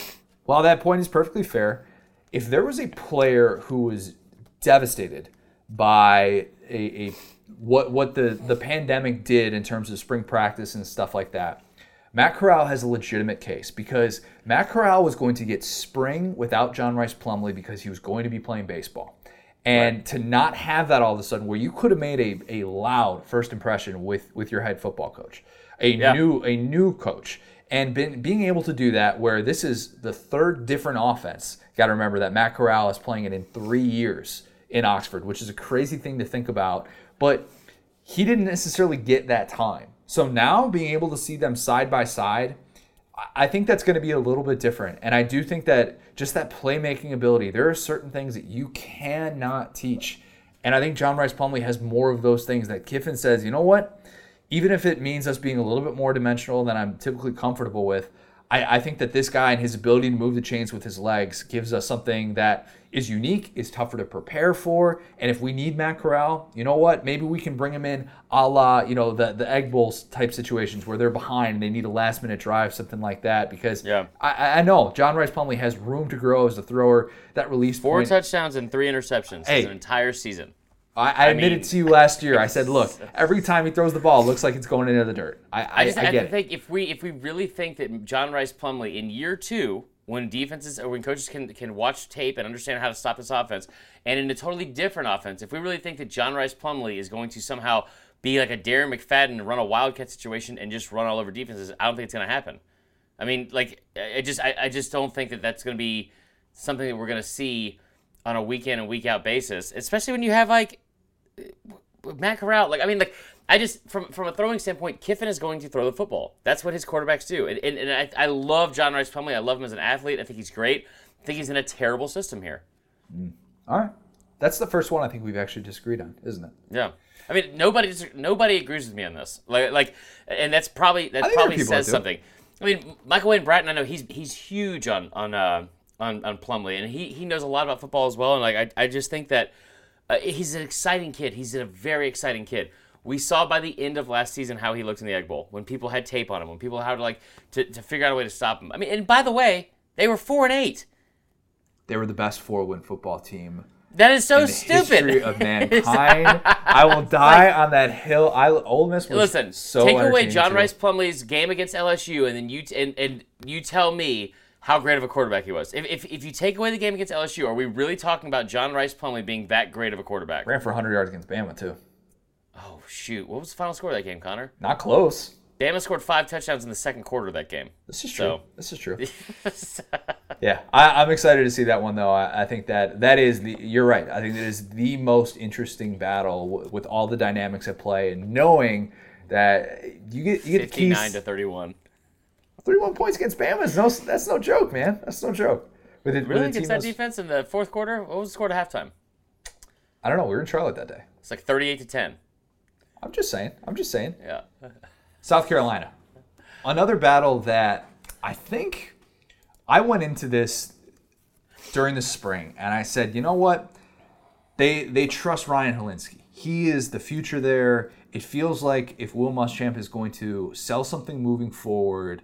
While that point is perfectly fair, if there was a player who was devastated by a, a what what the, the pandemic did in terms of spring practice and stuff like that, Matt Corral has a legitimate case because Matt Corral was going to get spring without John Rhys Plumlee because he was going to be playing baseball. And to not have that all of a sudden, where you could have made a, a loud first impression with, with your head football coach, a Yeah. new a new coach, and been, being able to do that, where this is the third different offense. Got to remember that Matt Corral is playing it in three years in Oxford, which is a crazy thing to think about. But he didn't necessarily get that time. So now being able to see them side by side, I- think that's going to be a little bit different. And I do think that just that playmaking ability, there are certain things that you cannot teach. And I think John Rhys Plumlee has more of those things that Kiffin says, you know what? Even if it means us being a little bit more dimensional than I'm typically comfortable with, I, I think that this guy and his ability to move the chains with his legs gives us something that is unique, is tougher to prepare for. And if we need Matt Corral, you know what? Maybe we can bring him in a la, you know, the, the Egg Bowls type situations where they're behind and they need a last minute drive, something like that. Because Yeah. I, I know John Rhys Plumlee has room to grow as a thrower. That release Four point. touchdowns and three interceptions Hey. an entire season. I, I admitted mean, to you last year. I said, look, every time he throws the ball, it looks like it's going into the dirt. I, I, I just I I, get think if we if we really think that John Rhys Plumlee in year two, when defenses or when coaches can can watch tape and understand how to stop this offense, and in a totally different offense, if we really think that John Rhys Plumlee is going to somehow be like a Darren McFadden and run a wildcat situation and just run all over defenses, I don't think it's going to happen. I mean, like I I just I, I just don't think that that's going to be something that we're going to see on a week in and week out basis, especially when you have like Matt Corral, like I mean, like I just from from a throwing standpoint, Kiffin is going to throw the football. That's what his quarterbacks do, and and, and I, I love John Rhys Plumlee. I love him as an athlete. I think he's great. I think he's in a terrible system here. All right. That's the first one I think we've actually disagreed on, isn't it? Yeah, I mean nobody nobody agrees with me on this. Like like, and that's probably that think there are probably says something. I mean, Michael Wayne Bratton, I know he's he's huge on on uh, on on Plumlee, and he he knows a lot about football as well. And like I I just think that uh, he's an exciting kid. He's a very exciting kid. We saw by the end of last season how he looked in the Egg Bowl when people had tape on him, when people had to like to, to figure out a way to stop him. I mean, and by the way, they were four and eight. They were the best four-win football team That is so in the stupid. history of mankind. I will die on that hill. I Ole Miss was Listen, so take away John too. Rhys Plumlee's game against LSU, and then you t- and, and you tell me how great of a quarterback he was. If, if, if you take away the game against LSU, are we really talking about John Rhys Plumlee being that great of a quarterback? Ran for 100 yards against Bama too. Oh shoot! What was the final score of that game, Connor? Not close. Bama scored five touchdowns in the second quarter of that game. This is true. So- This is true. yeah, I, I'm excited to see that one though. I, I think that that is the. You're right. I think that is the most interesting battle w- with all the dynamics at play and knowing that you get you get the keys. to thirty-one. 31 points against Bama is no. That's no joke, man. That's no joke. With it, Really with against that defense in the fourth quarter? What was the score at halftime? I don't know. We were in Charlotte that day. It's like thirty-eight to ten. I'm just saying. I'm just saying. Yeah. South Carolina. Another battle that I think I went into this during the spring and I said, you know what? They they trust Ryan Hilinski. He is the future there. It feels like if Will Muschamp is going to sell something moving forward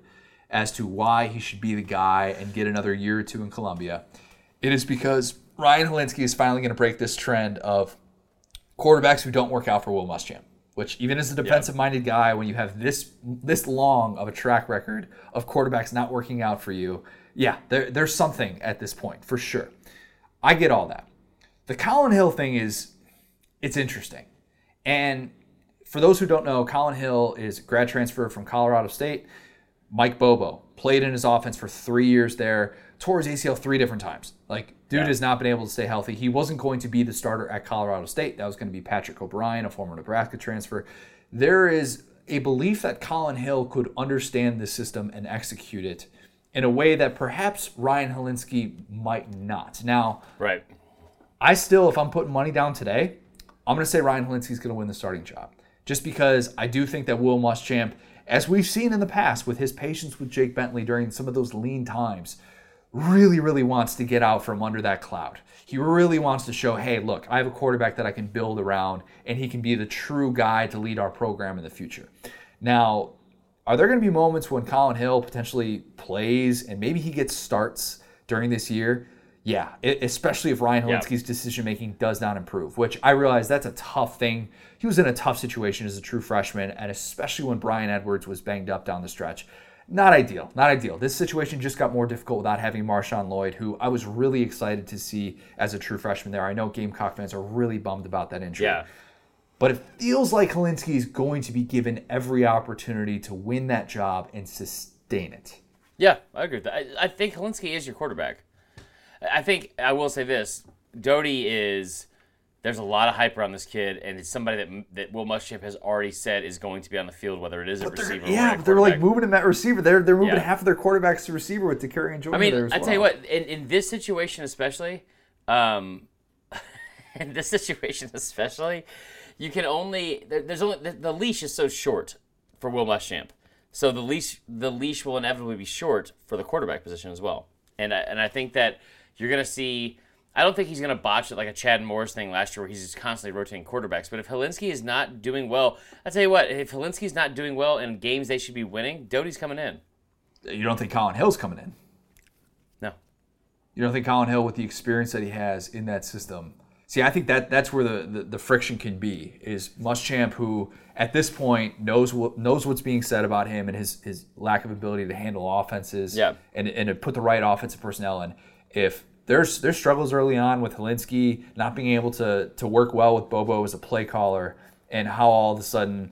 as to why he should be the guy and get another year or two in Columbia, it is because Ryan Hilinski is finally going to break this trend of quarterbacks who don't work out for Will Muschamp. Which even as a defensive-minded guy, when you have this this long of a track record of quarterbacks not working out for you, yeah, there, there's something at this point for sure. I get all that. The Collin Hill thing is it's interesting, and for those who don't know, Collin Hill is grad transfer from Colorado State. Mike Bobo played in his offense for three years there, tore his ACL three different times. Like, dude Yeah. has not been able to stay healthy. He wasn't going to be the starter at Colorado State. That was going to be Patrick O'Brien, a former Nebraska transfer. There is a belief that Collin Hill could understand the system and execute it in a way that perhaps Ryan Hilinski might not. Now, Right. I still, if I'm putting money down today, I'm going to say Ryan Hilinski's going to win the starting job. Just because I do think that Will Muschamp, as we've seen in the past with his patience with Jake Bentley during some of those lean times, really, really wants to get out from under that cloud. He really wants to show, hey, look, I have a quarterback that I can build around, and he can be the true guy to lead our program in the future. Now, are there going to be moments when Collin Hill potentially plays and maybe he gets starts during this year? Yeah, especially if Ryan Yeah. Hilinski's decision making does not improve, which I realize that's a tough thing. He was in a tough situation as a true freshman, and especially when Bryan Edwards was banged up down the stretch. Not ideal, not ideal. This situation just got more difficult without having Marshawn Lloyd, who I was really excited to see as a true freshman there. I know Gamecock fans are really bummed about that injury. Yeah. But it feels like Hilinski is going to be given every opportunity to win that job and sustain it. Yeah, I agree with that. I, I think Hilinski is your quarterback. I think I will say this: Doty is. There's a lot of hype around this kid, and it's somebody that that Will Muschamp has already said is going to be on the field, whether it is a But they're- receiver. yeah, a but they're like moving him at receiver. They're they're moving Yeah. half of their quarterbacks to receiver with Takari and Jordan. I mean, there I tell you what, in, in this situation especially, um, in this situation especially, you can only there, there's only the, the leash is so short for Will Muschamp So the leash the leash will inevitably be short for the quarterback position as well. And I, and I think that you're going to see. I don't think he's going to botch it like a Chad Morris thing last year, where he's just constantly rotating quarterbacks. But if Hilinski is not doing well, I tell you what, if Hilinski's not doing well in games they should be winning, Doty's coming in. You don't think Collin Hill's coming in? No. You don't think Collin Hill, with the experience that he has in that system, see, I think that that's where the, the, the friction can be. Is Muschamp, who at this point knows what knows what's being said about him and his his lack of ability to handle offenses, Yeah. and and to put the right offensive personnel in. If there's there's struggles early on with Hilinski not being able to to work well with Bobo as a play caller, and how all of a sudden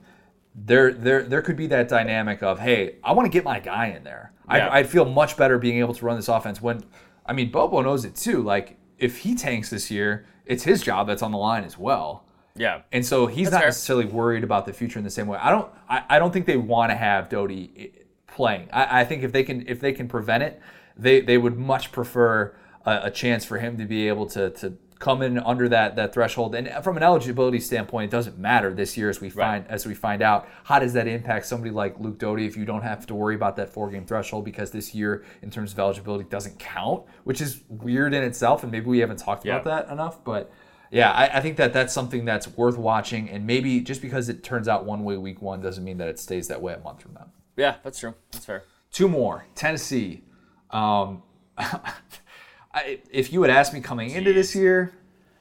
there there there could be that dynamic of hey I want to get my guy in there. Yeah. I, I'd feel much better being able to run this offense when I mean Bobo knows it too. Like if he tanks this year, it's his job that's on the line as well. Yeah. And so he's That's not fair. necessarily worried about the future in the same way. I don't. I, I don't think they want to have Doty eh, playing. I, I think if they can if they can prevent it, they they would much prefer a, a chance for him to be able to to come in under that that threshold. And from an eligibility standpoint, it doesn't matter this year as we find as we find out. How does that impact somebody like Luke Doty if you don't have to worry about that four game threshold because this year in terms of eligibility doesn't count, which is weird in itself. And maybe we haven't talked about that enough, but. Yeah, I, I think that that's something that's worth watching, and maybe just because it turns out one way week one doesn't mean that it stays that way a month from now. Yeah, that's true. That's fair. Two more, Tennessee. Um, I, if you had asked me coming into this year,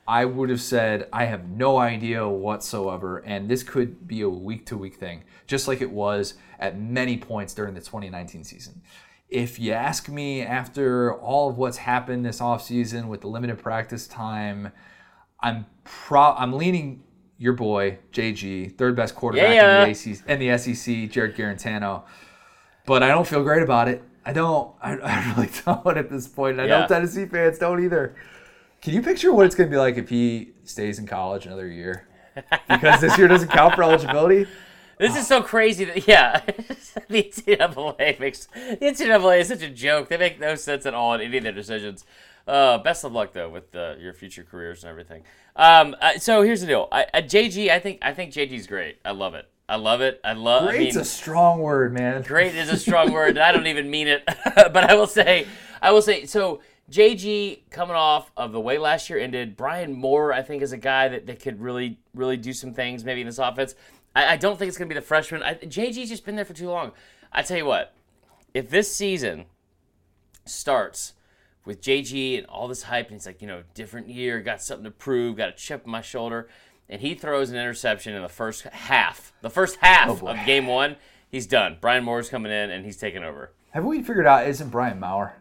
I would have said I have no idea whatsoever, and this could be a week to week thing, just like it was at many points during the 2019 season. If you ask me after all of what's happened this offseason with the limited practice time, I'm pro- I'm leaning your boy JG, third best quarterback Yeah. in, the ACC, in the SEC, Jarrett Guarantano. But I don't feel great about it. I don't. I, I really don't at this point. I know Yeah. Tennessee fans don't either. Can you picture what it's going to be like if he stays in college another year? Because this year doesn't count for eligibility. This is so crazy that yeah, the NCAA makes the NCAA is such a joke. They make no sense at all in any of their decisions. Uh, best of luck though with uh, your future careers and everything. Um, uh, so here's the deal. I, uh, JG, I think I think JG's great. I love it. I love it. I love. I Great's mean, a strong word, man. great is a strong word. and I don't even mean it, but I will say, I will say. So JG coming off of the way last year ended. Brian Moore, I think, is a guy that, that could really, really do some things maybe in this offense. I, I don't think it's going to be the freshman. I, JG's just been there for too long. I tell you what, if this season starts with JG and all this hype, and he's like, you know, different year, got something to prove, got a chip on my shoulder, and he throws an interception in the first half, the first half boy. of game one, he's done. Brian Moore's coming in and he's taking over. Have we figured out? Isn't Brian Maurer?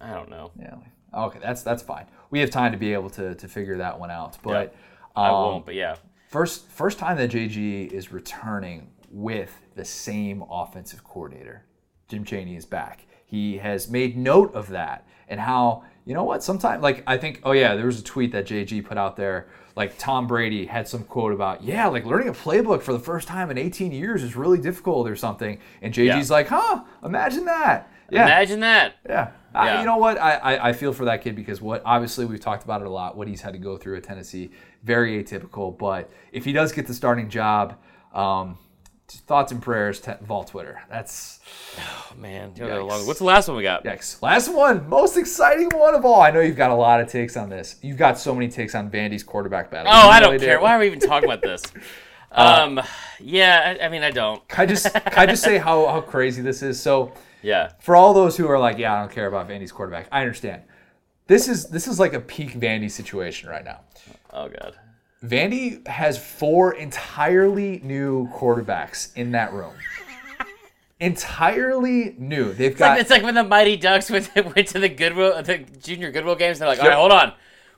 I don't know. Yeah. Okay, that's that's fine. We have time to be able to to figure that one out. But I um, won't, but yeah. First, first time that JG is returning with the same offensive coordinator. Jim Chaney is back. He has made note of that and how you know what. Sometimes, like I think, oh yeah, there was a tweet that JG put out there. Like Tom Brady had some quote about, yeah, like learning a playbook for the first time in 18 years is really difficult or something. And JG's Yeah. like, huh? Imagine that. Yeah. Imagine that. Yeah. I, you know what? I, I, I feel for that kid because what obviously we've talked about it a lot. What he's had to go through at Tennessee, very atypical. But if he does get the starting job, um, thoughts and prayers. Te- Vol Twitter. That's Oh, man. What's the last one we got? yikes. Last one, most exciting one of all. I know you've got a lot of takes on this. You've got so many takes on Vandy's quarterback battle. Oh, You I don't care. do. Why are we even talking about this? Um, yeah, I, I mean, I don't. I just I just say how how crazy this is? So. Yeah. for all those who are like, yeah, I don't care about Vandy's quarterback, I understand. This is this is like a peak Vandy situation right now. Oh, God. Vandy has four entirely new quarterbacks in that room. entirely new. They've It's like, got it's like when the Mighty Ducks went, went to the Goodwill, the junior Goodwill games. They're like, all right, hold on.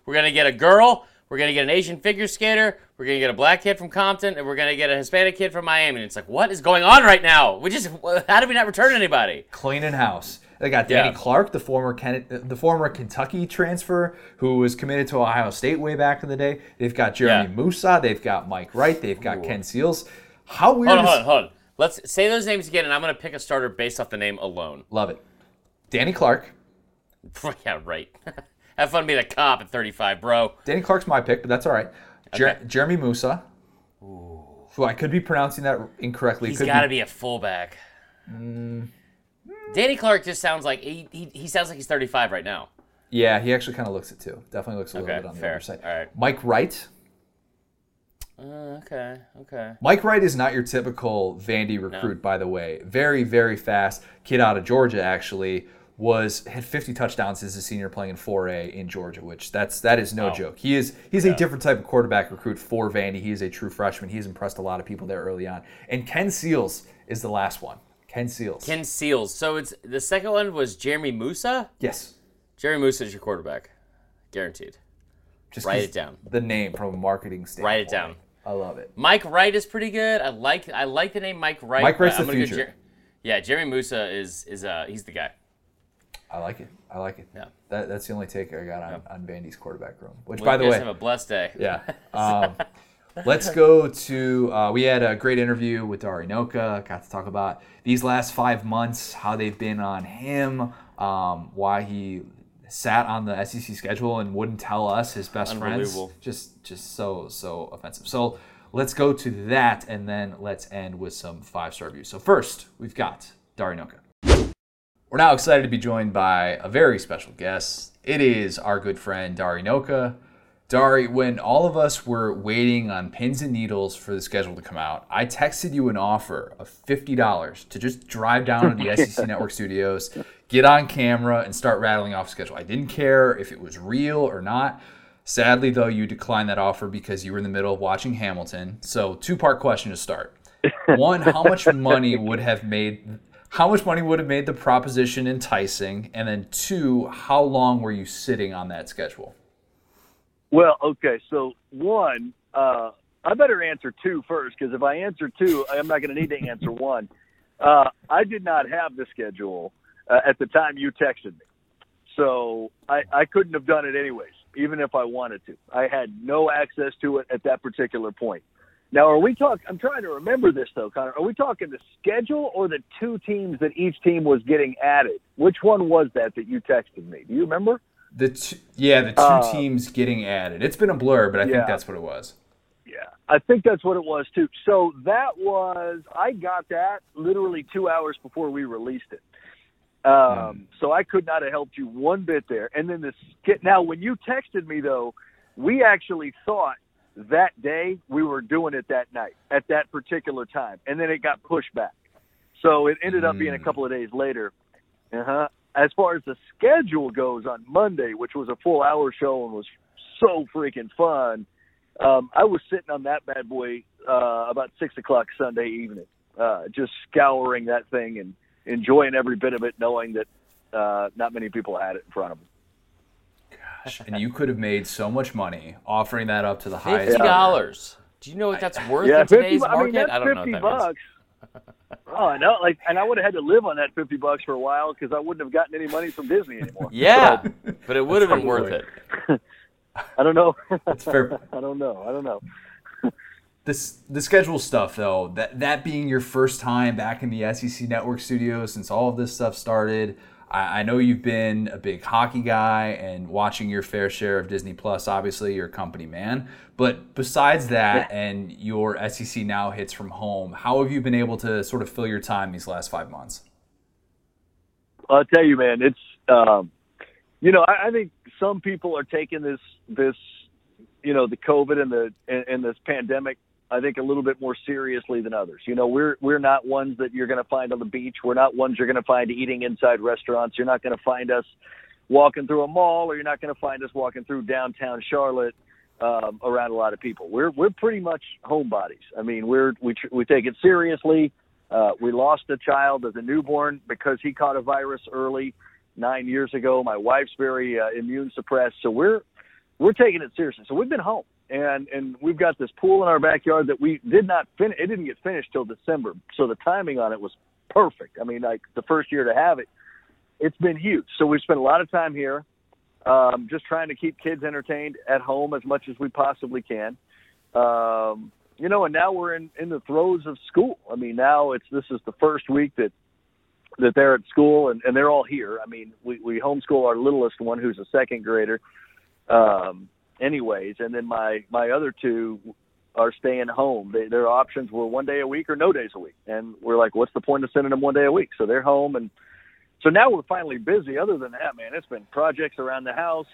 We're going to get a girl. We're going to get an Asian figure skater. We're going to get a black kid from Compton. And we're going to get a Hispanic kid from Miami. And it's like, what is going on right now? We just, how did we not return anybody? cleaning house. They got Danny Yeah. Clark, the former Ken, the former Kentucky transfer who was committed to Ohio State way back in the day. They've got Jeremy Yeah. Musa. They've got Mike Wright. They've got Ken Seals. How weird Hold on, is hold on, hold on. Let's say those names again, and I'm going to pick a starter based off the name alone. love it? Danny Clark. yeah, right. Have fun being a cop at 35, bro. Danny Clark's my pick, but that's all right. Jer- Okay. Jeremy Moussa, who I could be pronouncing that incorrectly. He's got to be, be a fullback. Mm. Danny Clark just sounds like he, he he sounds like he's 35 right now. Yeah, he actually kind of looks it too. Definitely looks a little Okay, bit on the fair. older side. All right. Mike Wright. Uh, okay, okay. Mike Wright is not your typical Vandy recruit, by the way. Very, very fast kid out of Georgia. Actually, was had 50 touchdowns as a senior playing in 4A in Georgia, which that's that is no Wow. joke. He is he's a different type of quarterback recruit for Vandy. He is a true freshman. He's impressed a lot of people there early on. And Ken Seals is the last one. Ken Seals. Ken Seals. So it's the second one was Jeremy Moussa. yes. Jeremy Moussa is your quarterback, guaranteed. Just Write it down. The name from a marketing standpoint. Write it down. I love it. Mike Wright is pretty good. I like I like the name Mike Wright. Mike Wright's the future. Jer- yeah, Jeremy Musa is is uh he's the guy. I like it. I like it. Yeah. That, that's the only take I got on, on Vandy's quarterback room. Which, Well, by you the guys way, have a blessed day. Yeah. Um, let's go to. Uh, we had a great interview with Dari Nowkhah. Got to talk about these last five months, how they've been on him, um, why he sat on the SEC schedule and wouldn't tell us his best friends. Just, just so, so offensive. So let's go to that, and then let's end with some five star reviews. So first, we've got Dari Nowkhah. We're now excited to be joined by a very special guest. It is our good friend Dari Nowkhah. Dari, when all of us were waiting on pins and needles for the schedule to come out, I texted you an offer of $50 to just drive down to the SEC Network studios, get on camera, and start rattling off schedule. I didn't care if it was real or not. Sadly, though, you declined that offer because you were in the middle of watching Hamilton. So, two part question to start. One, how much money would have made how much money would have made the proposition enticing? And then two, how long were you sitting on that schedule? Well, okay. So one, uh, I better answer two first because if I answer two, I'm not going to need to answer one. Uh, I did not have the schedule uh, at the time you texted me, so I, I couldn't have done it anyways, even if I wanted to. I had no access to it at that particular point. Now, are we talking? I'm trying to remember this though, Connor. Are we talking the schedule or the two teams that each team was getting added? Which one was that that you texted me? Do you remember? The two, yeah, the two Uh, teams getting added. It's been a blur, but I think that's what it was. Yeah, I think that's what it was too. So that was I got that literally two hours before we released it. Um, So I could not have helped you one bit there. And then the skit. Now, when you texted me though, we actually thought that day we were doing it that night at that particular time, and then it got pushed back. So it ended up being a Mm. couple of days later. Uh huh. As far as the schedule goes, on Monday, which was a full hour show and was so freaking fun, um, I was sitting on that bad boy uh, about six o'clock Sunday evening, uh, just scouring that thing and enjoying every bit of it, knowing that uh, not many people had it in front of them. Gosh, and you could have made so much money offering that up to the highest. Fifty bidder. dollars. Do you know what that's worth Yeah, in fifty. today's bu- I mean, market? that's don't know fifty what that means. Bucks. Oh, I know. Like, and I would have had to live on that fifty bucks for a while because I wouldn't have gotten any money from Disney anymore. Yeah, but it would have been worth it. I don't know. That's fair. I don't know. I don't know. This the schedule stuff though, that that being your first time back in the SEC Network studio since all of this stuff started. I, I know you've been a big hockey guy and watching your fair share of Disney Plus. Obviously, you're a company man. But besides that, and your SEC now hits from home, how have you been able to sort of fill your time these last five months? I'll tell you, man, it's um, you know, I, I think some people are taking this this you know the COVID and the and, and this pandemic. I think a little bit more seriously than others. You know, we're we're not ones that you're going to find on the beach. We're not ones you're going to find eating inside restaurants. You're not going to find us walking through a mall, or you're not going to find us walking through downtown Charlotte um, around a lot of people. We're we're pretty much homebodies. I mean, we're we tr- we take it seriously. Uh, we lost a child as a newborn because he caught a virus early nine years ago. My wife's very uh, immune suppressed, so we're we're taking it seriously. So we've been home, and and we've got this pool in our backyard that we did not finish. It didn't get finished till December, so the timing on it was perfect. I mean, like the first year to have it, it's been huge. So we've spent a lot of time here, um, just trying to keep kids entertained at home as much as we possibly can. Um, you know, and now we're in in the throes of school. I mean, now it's this is the first week that that they're at school and, and they're all here. I mean, we, we homeschool our littlest one who's a second grader. Um, anyways, and then my, my other two, are staying home. They, their options were one day a week or no days a week, and we're like, what's the point of sending them one day a week? So they're home, and so now we're finally busy. Other than that, man, it's been projects around the house,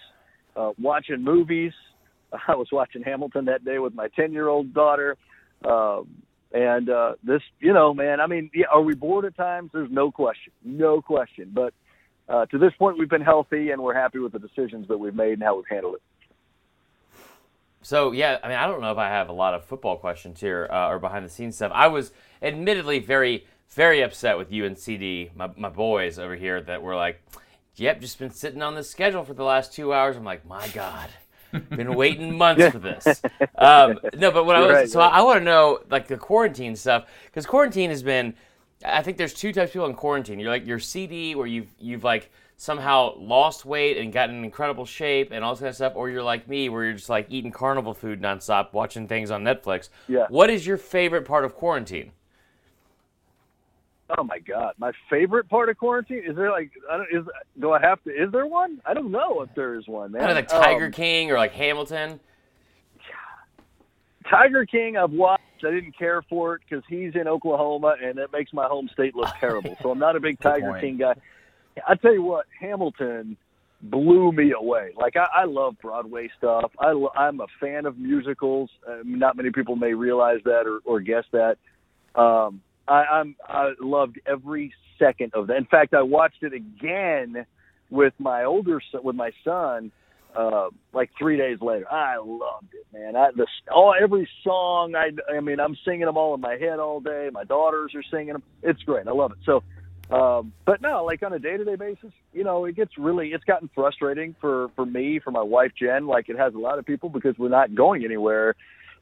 uh, watching movies. I was watching Hamilton that day with my ten-year-old daughter. Um, and uh, this, you know, man, I mean, yeah, are we bored at times? There's no question, no question. But uh, to this point, we've been healthy, and we're happy with the decisions that we've made and how we've handled it. So yeah, I mean, I don't know if I have a lot of football questions here uh, or behind the scenes stuff. I was admittedly very, very upset with UNCD, my, my boys over here, that were like, "Yep, just been sitting on this schedule for the last two hours." I'm like, my God. Been waiting months for this. Um, no, but what I was Right, so right. I, I want to know like the quarantine stuff because quarantine has been. I think there's two types of people in quarantine. You're like your CD where you've you've like somehow lost weight and gotten in incredible shape and all this kind of stuff, or you're like me where you're just like eating carnival food nonstop, watching things on Netflix. Yeah. What is your favorite part of quarantine? Oh my God, my favorite part of quarantine is there like I don't is do I have to is there one? I don't know if there is one. Man. Kind of like Tiger Um, King or like Hamilton. Tiger King, I've watched. I didn't care for it because he's in Oklahoma, and it makes my home state look terrible. So I'm not a big Tiger point. King guy. I tell you what, Hamilton blew me away. Like I, I love Broadway stuff. I, I'm a fan of musicals. Uh, not many people may realize that or, or guess that. Um, I, I'm I loved every second of that. In fact, I watched it again with my older son, with my son uh, like three days later. I loved it, man. I the all every song. I I mean, I'm singing them all in my head all day. My daughters are singing them. It's great. I love it. So, um, but no, like on a day to day basis, you know, it gets really it's gotten frustrating for for me, for my wife Jen, like it has a lot of people because we're not going anywhere.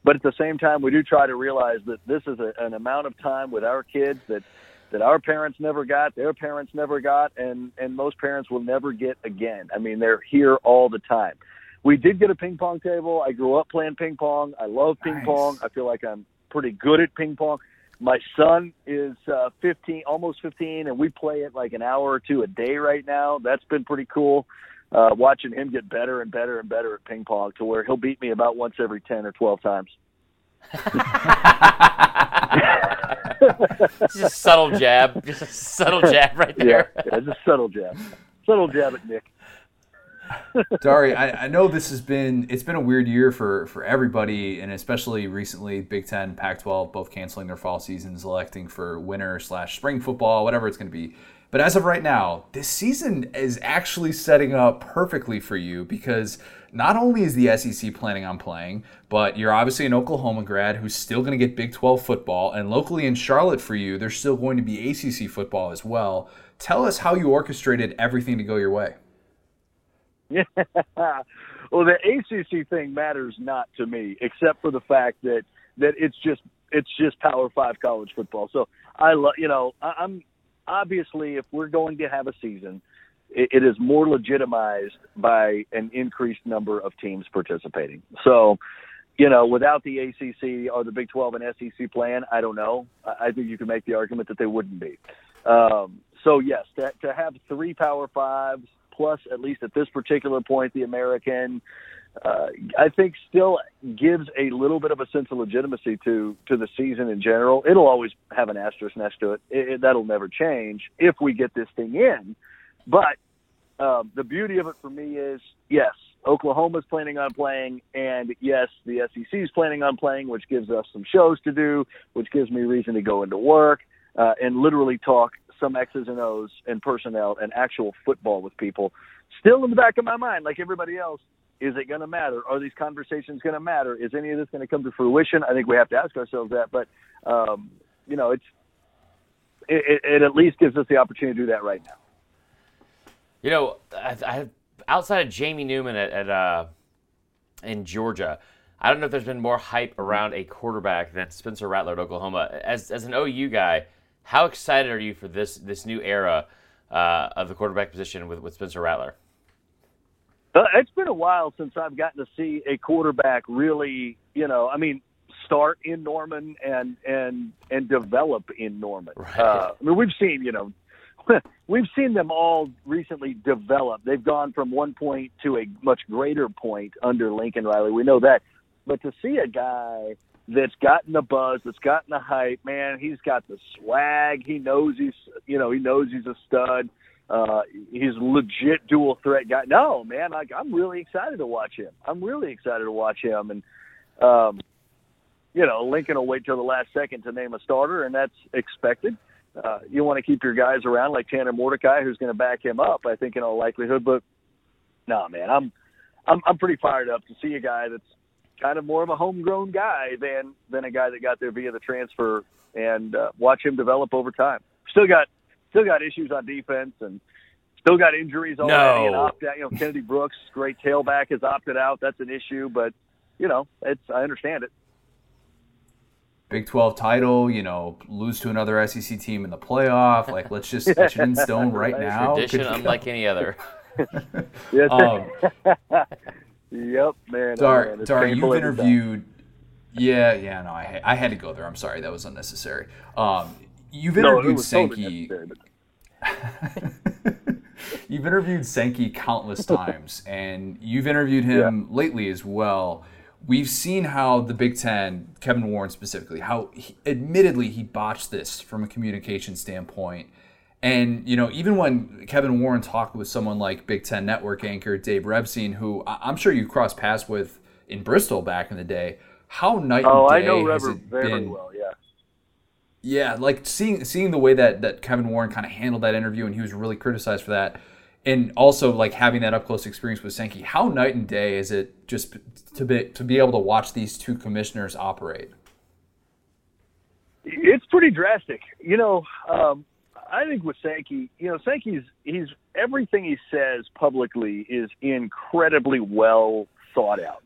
But at the same time, we do try to realize that this is a, an amount of time with our kids that that our parents never got, their parents never got, and and most parents will never get again. I mean, they're here all the time. We did get a ping pong table. I grew up playing ping pong. I love ping Nice. pong. I feel like I'm pretty good at ping pong. My son is uh, 15, almost 15, and we play it like an hour or two a day right now. That's been pretty cool. Uh, watching him get better and better and better at ping pong to where he'll beat me about once every 10 or 12 times. It's just a subtle jab, just a subtle jab right Yeah, there. yeah just subtle jab. Subtle jab at Nick. Dari, I, I know this has been it's been a weird year for for everybody, and especially recently, Big Ten, Pac-12, both canceling their fall seasons, electing for winter slash spring football, whatever it's going to be. But as of right now, this season is actually setting up perfectly for you because not only is the SEC planning on playing, but you're obviously an Oklahoma grad who's still going to get Big 12 football, and locally in Charlotte for you, there's still going to be ACC football as well. Tell us how you orchestrated everything to go your way. Yeah. well, the ACC thing matters not to me, except for the fact that that it's just it's just Power Five college football. So I love you know I, I'm obviously if we're going to have a season, it, it is more legitimized by an increased number of teams participating. So. You know, without the ACC or the Big 12 and SEC plan, I don't know. I I think you can make the argument that they wouldn't be. Um, so yes, to, to have three Power Fives plus, at least at this particular point, the American, uh, I think still gives a little bit of a sense of legitimacy to to the season in general. It'll always have an asterisk next to it. it, it that'll never change if we get this thing in. But um, the beauty of it for me is, yes, Oklahoma's planning on playing, and yes, the SEC's planning on playing, which gives us some shows to do, which gives me reason to go into work uh, and literally talk some X's and O's and personnel and actual football with people. Still in the back of my mind, like everybody else, is it going to matter? Are these conversations going to matter? Is any of this going to come to fruition? I think we have to ask ourselves that. But um, you know, it's it, it, at least gives us the opportunity to do that right now. You know, I, I, outside of Jamie Newman at, at uh, in Georgia, I don't know if there's been more hype around a quarterback than Spencer Rattler at Oklahoma. As, as an OU guy, how excited are you for this this new era uh, of the quarterback position with, with Spencer Rattler? Uh, it's been a while since I've gotten to see a quarterback really, you know, I mean, start in Norman and and and develop in Norman. Right. Uh, I mean, we've seen, you know, we've seen them all recently develop. They've gone from one point to a much greater point under Lincoln Riley. We know that, but to see a guy that's gotten the buzz, that's gotten the hype. Man, he's got the swag. He knows he's, you know, he knows he's a stud. Uh, he's legit dual threat guy. No, man, I, I'm really excited to watch him. I'm really excited to watch him. And, um, you know, Lincoln will wait till the last second to name a starter, and that's expected. Uh, you want to keep your guys around like Tanner Mordecai, who's going to back him up, I think, in all likelihood. But no, nah, man, I'm, I'm, I'm pretty fired up to see a guy that's kind of more of a homegrown guy than than a guy that got there via the transfer, and uh, watch him develop over time. Still got still got issues on defense and still got injuries already no. and opt out. You know, Kennedy Brooks, great tailback, has opted out. That's an issue, but you know, it's I understand it. Big 12 title, you know, lose to another SEC team in the playoff. Like, let's just etch it in stone right now. Tradition unlike any other. yeah. Um, yep, man. Dar, oh, man, Dar you've interviewed. Yeah, yeah, no, I, I had to go there. I'm sorry, that was unnecessary. Um, you've interviewed no, Sankey. Totally you've interviewed Sankey countless times, and you've interviewed him yeah. lately as well. We've seen how the Big Ten, Kevin Warren specifically, how he, admittedly he botched this from a communication standpoint. And, you know, even when Kevin Warren talked with someone like Big Ten Network anchor Dave Revsine, who I'm sure you crossed paths with in Bristol back in the day, how night oh, and day I know has it very been? well, yeah. Yeah, like seeing seeing the way that that Kevin Warren kind of handled that interview, and he was really criticized for that, and also like having that up close experience with Sankey. How night and day is it just to be to be able to watch these two commissioners operate? It's pretty drastic, you know. Um, I think with Sankey, you know, Sankey's he's everything he says publicly is incredibly well thought out.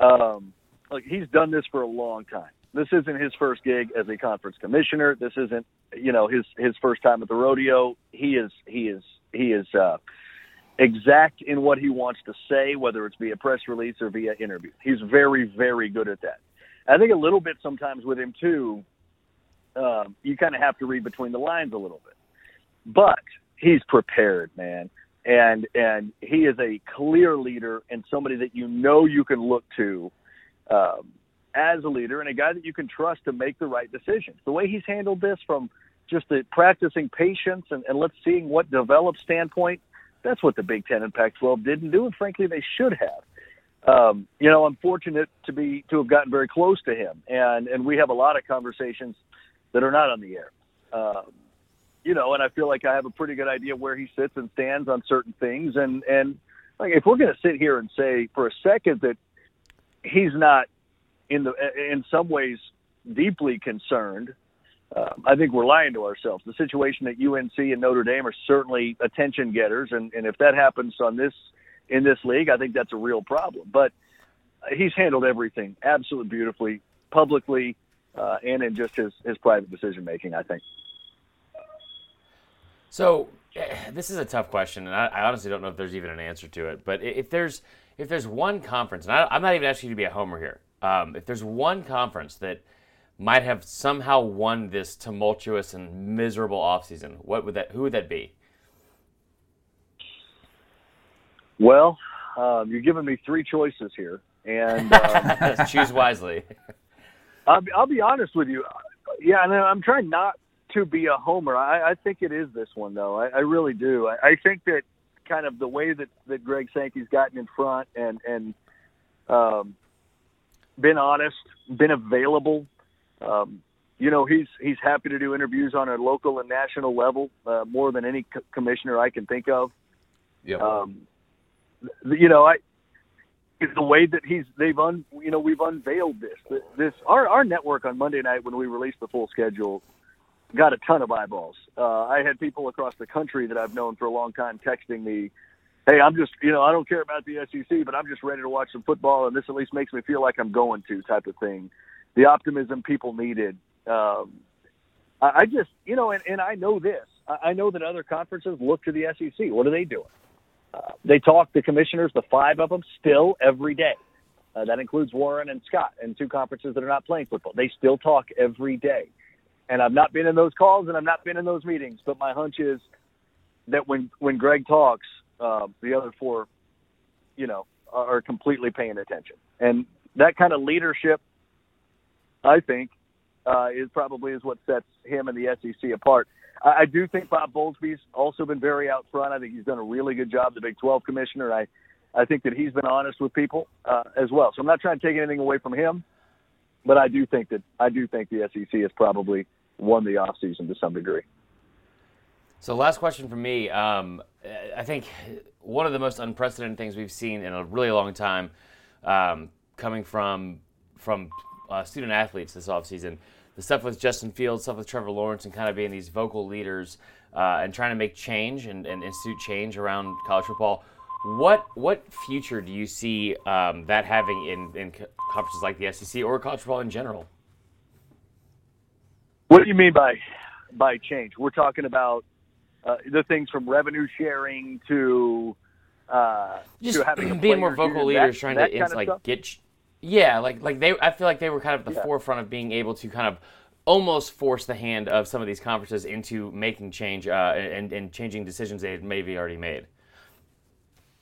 Um, like he's done this for a long time. This isn't his first gig as a conference commissioner. This isn't, you know, his his first time at the rodeo. He is he is he is uh, exact in what he wants to say, whether it's via press release or via interview. He's very very good at that. I think a little bit sometimes with him too. Um, you kind of have to read between the lines a little bit, but he's prepared, man, and and he is a clear leader and somebody that you know you can look to. Um, as a leader and a guy that you can trust to make the right decisions. The way he's handled this from just the practicing patience and, and let's seeing what develops standpoint, that's what the Big Ten and Pac-12 didn't do, and frankly, they should have. Um, you know, I'm fortunate to be to have gotten very close to him, and and we have a lot of conversations that are not on the air. Um, you know, and I feel like I have a pretty good idea where he sits and stands on certain things, and and like if we're going to sit here and say for a second that he's not in the in some ways deeply concerned. Um, I think we're lying to ourselves. The situation at UNC and Notre Dame are certainly attention getters, and, and if that happens on this in this league, I think that's a real problem. But he's handled everything absolutely beautifully, publicly, uh, and in just his his private decision making. I think. So, this is a tough question, and I, I honestly don't know if there's even an answer to it. But if there's if there's one conference, and I, I'm not even asking you to be a homer here, um, if there's one conference that might have somehow won this tumultuous and miserable offseason, what would that? Who would that be? Well, um, you're giving me three choices here, and um, choose wisely. I'll, be, I'll be honest with you. Yeah, and I'm trying not to be a homer. I, I think it is this one, though. I, I really do. I, I think that kind of the way that that Greg Sankey's gotten in front and and um, been honest, been available. Um, you know, he's he's happy to do interviews on a local and national level uh, more than any co- commissioner I can think of. Yeah. Um, you know, I the way that he's they've un you know we've unveiled this this our our network on Monday night when we released the full schedule got a ton of eyeballs. Uh, I had people across the country that I've known for a long time texting me hey, I'm just, you know, I don't care about the SEC, but I'm just ready to watch some football, and this at least makes me feel like I'm going to type of thing. The optimism people needed. Um, I, I just, you know, and, and I know this. I, I know that other conferences look to the SEC. What are they doing? Uh, they talk the commissioners, the five of them, still every day. Uh, that includes Warren and Scott and two conferences that are not playing football. They still talk every day. And I've not been in those calls and I've not been in those meetings, but my hunch is that when when Greg talks, uh, the other four, you know, are completely paying attention. And that kind of leadership I think, uh, is probably is what sets him and the SEC apart. I, do think Bob Bowlesby's also been very out front. I think he's done a really good job, the Big 12 commissioner. I, I think that he's been honest with people uh, as well. So I'm not trying to take anything away from him, but I do think that I do think the SEC has probably won the offseason to some degree. So, last question from me. Um, I think one of the most unprecedented things we've seen in a really long time, um, coming from from uh, student athletes this offseason, the stuff with Justin Fields, stuff with Trevor Lawrence, and kind of being these vocal leaders uh, and trying to make change and, and, institute change around college football. What what future do you see um, that having in, in conferences like the SEC or college football in general? What do you mean by by change? We're talking about uh, the things from revenue sharing to uh, just to having being more vocal leaders, that, trying that to like get. Yeah, like like they, I feel like they were kind of at the yeah. forefront of being able to kind of almost force the hand of some of these conferences into making change uh, and and changing decisions they had maybe already made.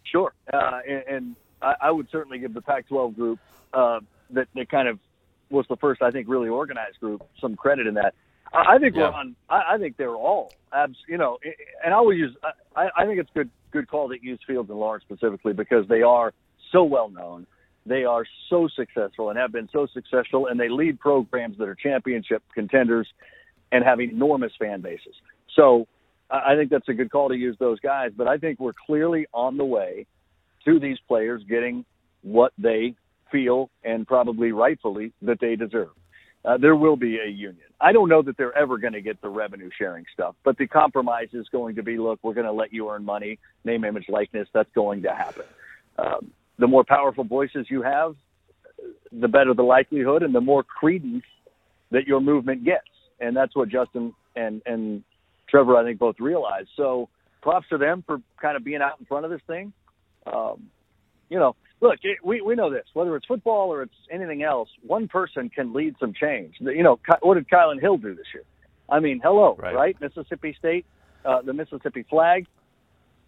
Sure, uh, and, and I, I, would certainly give the Pac-12 group uh, that that kind of was the first, I think, really organized group some credit in that. I think yeah. we're on. I, I think they're all abs. You know, and I will use. I, I think it's good good call to use Fields and Lawrence specifically because they are so well known. They are so successful and have been so successful, and they lead programs that are championship contenders and have enormous fan bases. So I think that's a good call to use those guys. But I think we're clearly on the way to these players getting what they feel and probably rightfully that they deserve. Uh, there will be a union. I don't know that they're ever going to get the revenue sharing stuff, but the compromise is going to be look, we're going to let you earn money, name, image, likeness. That's going to happen. Um, the more powerful voices you have, the better the likelihood and the more credence that your movement gets. And that's what Justin and, and Trevor, I think, both realize. So props to them for kind of being out in front of this thing. Um, you know, look, it, we we know this. Whether it's football or it's anything else, one person can lead some change. You know, what did Kylin Hill do this year? I mean, hello, right? right? Mississippi State, uh, the Mississippi flag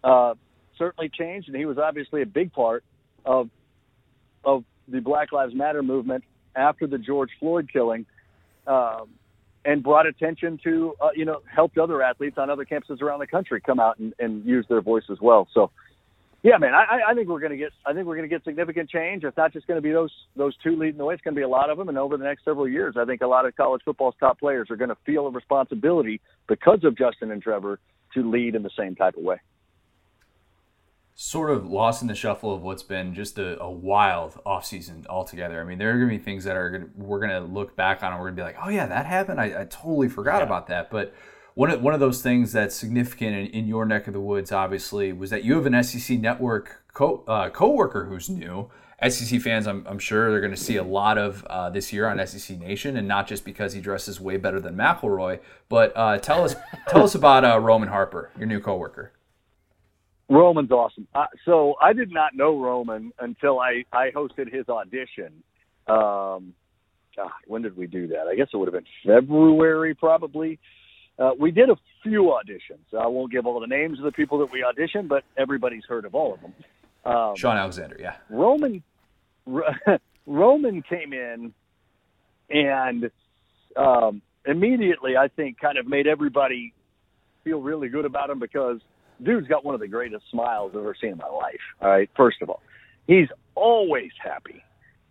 uh, certainly changed, and he was obviously a big part of of the Black Lives Matter movement after the George Floyd killing. Um, and brought attention to, uh, you know, helped other athletes on other campuses around the country come out and, and use their voice as well. So, yeah, man, I, I think we're going to get. I think we're going to get significant change. It's not just going to be those those two leading the way. It's going to be a lot of them, and over the next several years, I think a lot of college football's top players are going to feel a responsibility because of Justin and Trevor to lead in the same type of way. Sort of lost in the shuffle of what's been just a, a wild offseason altogether. I mean, there are going to be things that are to, we're going to look back on and we're going to be like, oh yeah, that happened. I, I totally forgot yeah. about that, but one of, one of those things that's significant in, in, your neck of the woods, obviously, was that you have an SEC network co uh, coworker who's new. SEC fans, I'm, I'm sure they're going to see a lot of uh, this year on SEC Nation, and not just because he dresses way better than McElroy, but uh, tell us tell us about uh, Roman Harper, your new coworker. Roman's awesome. Uh, so I did not know Roman until I I hosted his audition. Um, God, when did we do that? I guess it would have been February, probably. Uh, we did a few auditions. I won't give all the names of the people that we auditioned, but everybody's heard of all of them. Um, Shaun Alexander, yeah. Roman, Roman came in and um, immediately, I think, kind of made everybody feel really good about him because dude's got one of the greatest smiles I've ever seen in my life. All right, first of all, he's always happy.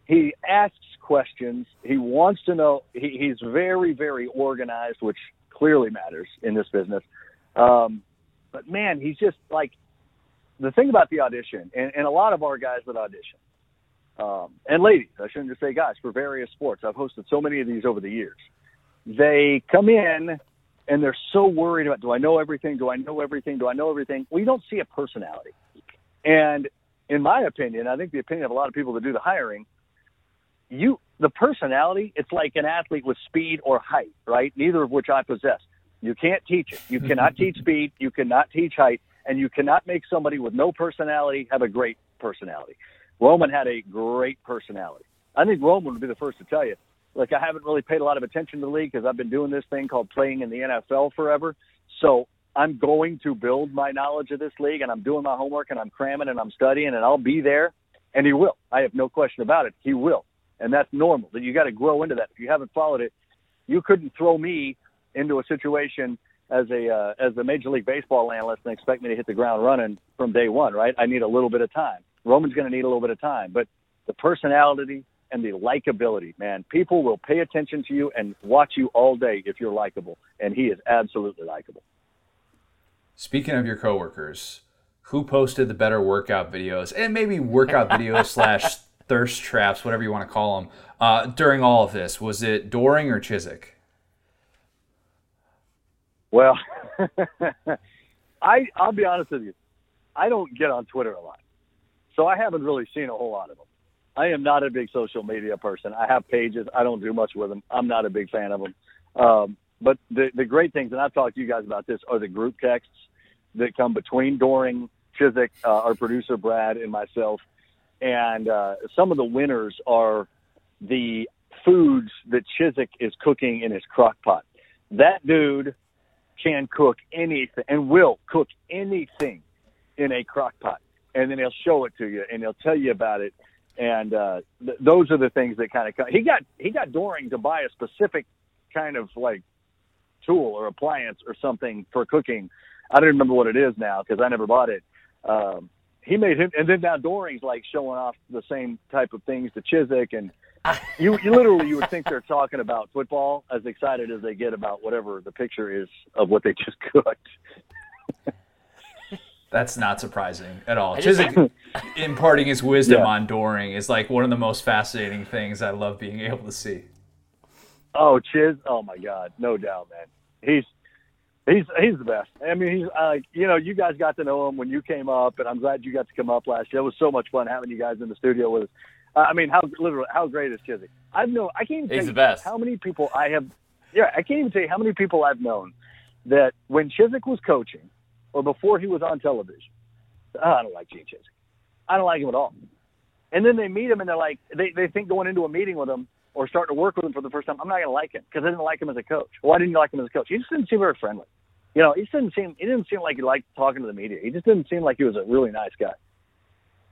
He asks questions. He wants to know. He, he's very, very organized, which clearly matters in this business. Um, but man, he's just like the thing about the audition, and, and a lot of our guys that audition, um, and ladies, I shouldn't just say guys, for various sports. I've hosted so many of these over the years. They come in and they're so worried about, do I know everything? Do I know everything? Do I know everything? We don't see a personality. And in my opinion, I think the opinion of a lot of people that do the hiring, you the personality, it's like an athlete with speed or height, right? Neither of which I possess. You can't teach it. You cannot teach speed. You cannot teach height. And you cannot make somebody with no personality have a great personality. Roman had a great personality. I think Roman would be the first to tell you. Like, I haven't really paid a lot of attention to the league because I've been doing this thing called playing in the NFL forever. So I'm going to build my knowledge of this league and I'm doing my homework and I'm cramming and I'm studying and I'll be there. And he will. I have no question about it. He will and that's normal. That you got to grow into that. If you haven't followed it, you couldn't throw me into a situation as a uh, as a Major League Baseball analyst and expect me to hit the ground running from day one, right? I need a little bit of time. Roman's going to need a little bit of time, but the personality and the likability, man, people will pay attention to you and watch you all day if you're likable, and he is absolutely likable. Speaking of your coworkers, who posted the better workout videos and maybe workout videos slash thirst traps, whatever you want to call them, uh, during all of this? Was it Doering or Chiswick? Well, I I'll be honest with you, I don't get on Twitter a lot, so I haven't really seen a whole lot of them. I am not a big social media person. I have pages. I don't do much with them. I'm not a big fan of them. Um, but the the great things, and I've talked to you guys about this, are the group texts that come between Doering, Chiswick, uh, our producer Brad, and myself. And uh, some of the winners are the foods that Chiswick is cooking in his crock pot. That dude can cook anything and will cook anything in a crock pot. And then he'll show it to you and he'll tell you about it. And uh, th- those are the things that kind of. He got he got Doering to buy a specific kind of like tool or appliance or something for cooking. I don't remember what it is now because I never bought it. Um, he made him, and then now Doering's like showing off the same type of things to Chizik, and you, you literally you would think they're talking about football as excited as they get about whatever the picture is of what they just cooked. That's not surprising at all. Chizik imparting his wisdom Yeah. on Doering is like one of the most fascinating things I love being able to see. Oh, Chiz! Oh my God, no doubt, man. He's he's he's the best. I mean, he's uh, you know, you guys got to know him when you came up, and I'm glad you got to come up last year. It was so much fun having you guys in the studio with us. Uh, I mean, how literally how great is Chizik? I've known I can't even He's the best. how many people I have. Yeah, I can't even tell you how many people I've known that when Chizik was coaching or before he was on television, oh, I don't like Gene Chizik. I don't like him at all. And then they meet him and they're like, they, they think going into a meeting with him or starting to work with him for the first time, I'm not going to like him because I didn't like him as a coach. Why didn't you like him as a coach? He just didn't seem very friendly. You know, he just didn't seem, he didn't seem like he liked talking to the media. He just didn't seem like he was a really nice guy.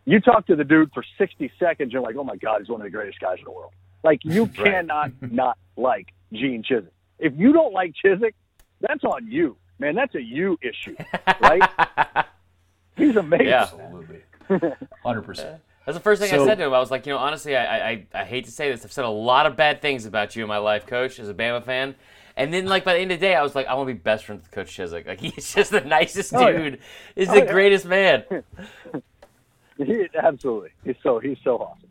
You talk to the dude for 60 seconds, you're like, oh my God, he's one of the greatest guys in the world. Like, you Right. cannot not like Gene Chizik. If you don't like Chizik, that's on you, man. That's a you issue, right? He's amazing. Yeah. Absolutely. 100%. That's the first thing I said to him. I was like, you know, honestly, I, I, I hate to say this. I've said a lot of bad things about you in my life, Coach, as a Bama fan. And then, like by the end of the day, I was like, I want to be best friends with Coach Chizik. Like he's just the nicest Oh, yeah. dude. He's Oh, the yeah. greatest man. He, absolutely. He's so he's so awesome.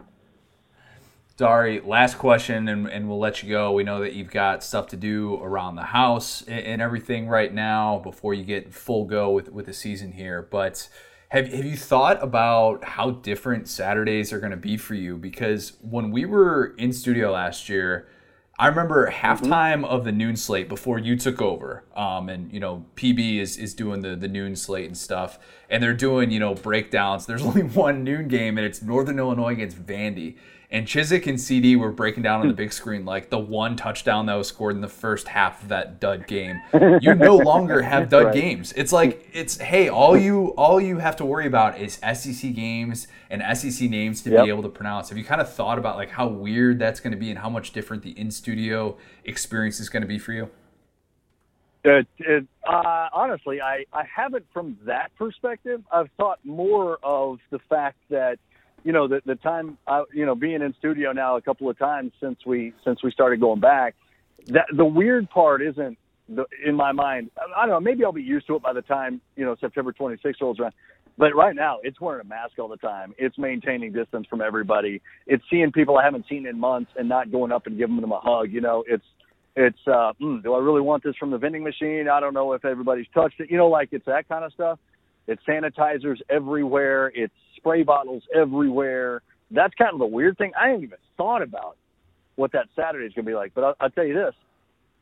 Dari, last question, and, and we'll let you go. We know that you've got stuff to do around the house and, and everything right now before you get full go with, with the season here. But have, have you thought about how different Saturdays are going to be for you? Because when we were in studio last year, I remember halftime of the noon slate before you took over, um, and you know PB is, is doing the, the noon slate and stuff, and they're doing you know breakdowns. There's only one noon game, and it's Northern Illinois against Vandy, and Chizik and CD were breaking down on the big screen like the one touchdown that was scored in the first half of that dud game. You no longer have dud Right. games. It's like it's hey, all you all you have to worry about is SEC games and SEC names to Yep. be able to pronounce. Have you kind of thought about like how weird that's going to be and how much different the in studio experience is going to be for you? It, it, uh, honestly, I, I haven't from that perspective. I've thought more of the fact that, you know, the, the time, I, you know, being in studio now a couple of times since we since we started going back. That the weird part isn't the, in my mind. I don't know. Maybe I'll be used to it by the time you know September 26th rolls around. But right now, it's wearing a mask all the time. It's maintaining distance from everybody. It's seeing people I haven't seen in months and not going up and giving them a hug. You know, it's it's uh, mm, do I really want this from the vending machine? I don't know if everybody's touched it. You know, like it's that kind of stuff. It's sanitizers everywhere. It's spray bottles everywhere. That's kind of the weird thing. I haven't even thought about what that Saturday is going to be like. But I'll, I'll tell you this: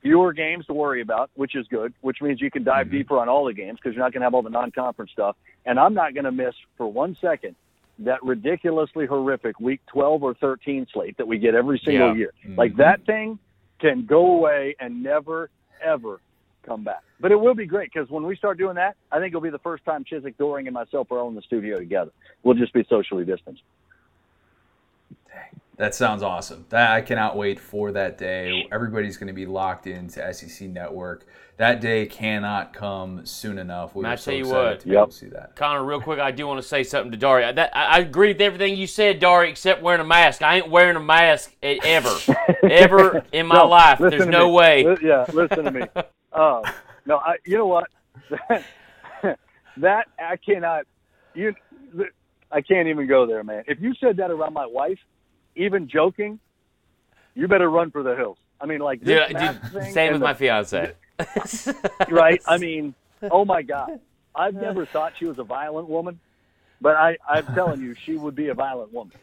fewer games to worry about, which is good. Which means you can dive mm-hmm. deeper on all the games because you're not going to have all the non-conference stuff. And I'm not going to miss for one second that ridiculously horrific Week 12 or 13 slate that we get every single Yeah. year. Mm-hmm. Like that thing can go away and never ever come back. But it will be great because when we start doing that, I think it'll be the first time Chizik, Doering, and myself are all in the studio together. We'll just be socially distanced. That sounds awesome. That I cannot wait for that day. Everybody's going to be locked into SEC Network. That day cannot come soon enough. We I are so you excited what. to Yep. see that. Connor, real quick, I do want to say something to Dari. That, I, I agree with everything you said, Dari, except wearing a mask. I ain't wearing a mask ever, ever in my No, life. There's no me. way. Li- yeah, listen to me. Uh, no, I, you know what? That, that I cannot. You, I can't even go there, man. If you said that around my wife, even joking, you better run for the hills. I mean, like this Dude, dude, same with the- my fiance. right? I mean, oh my God, I've never thought she was a violent woman, but I, I'm telling you, she would be a violent woman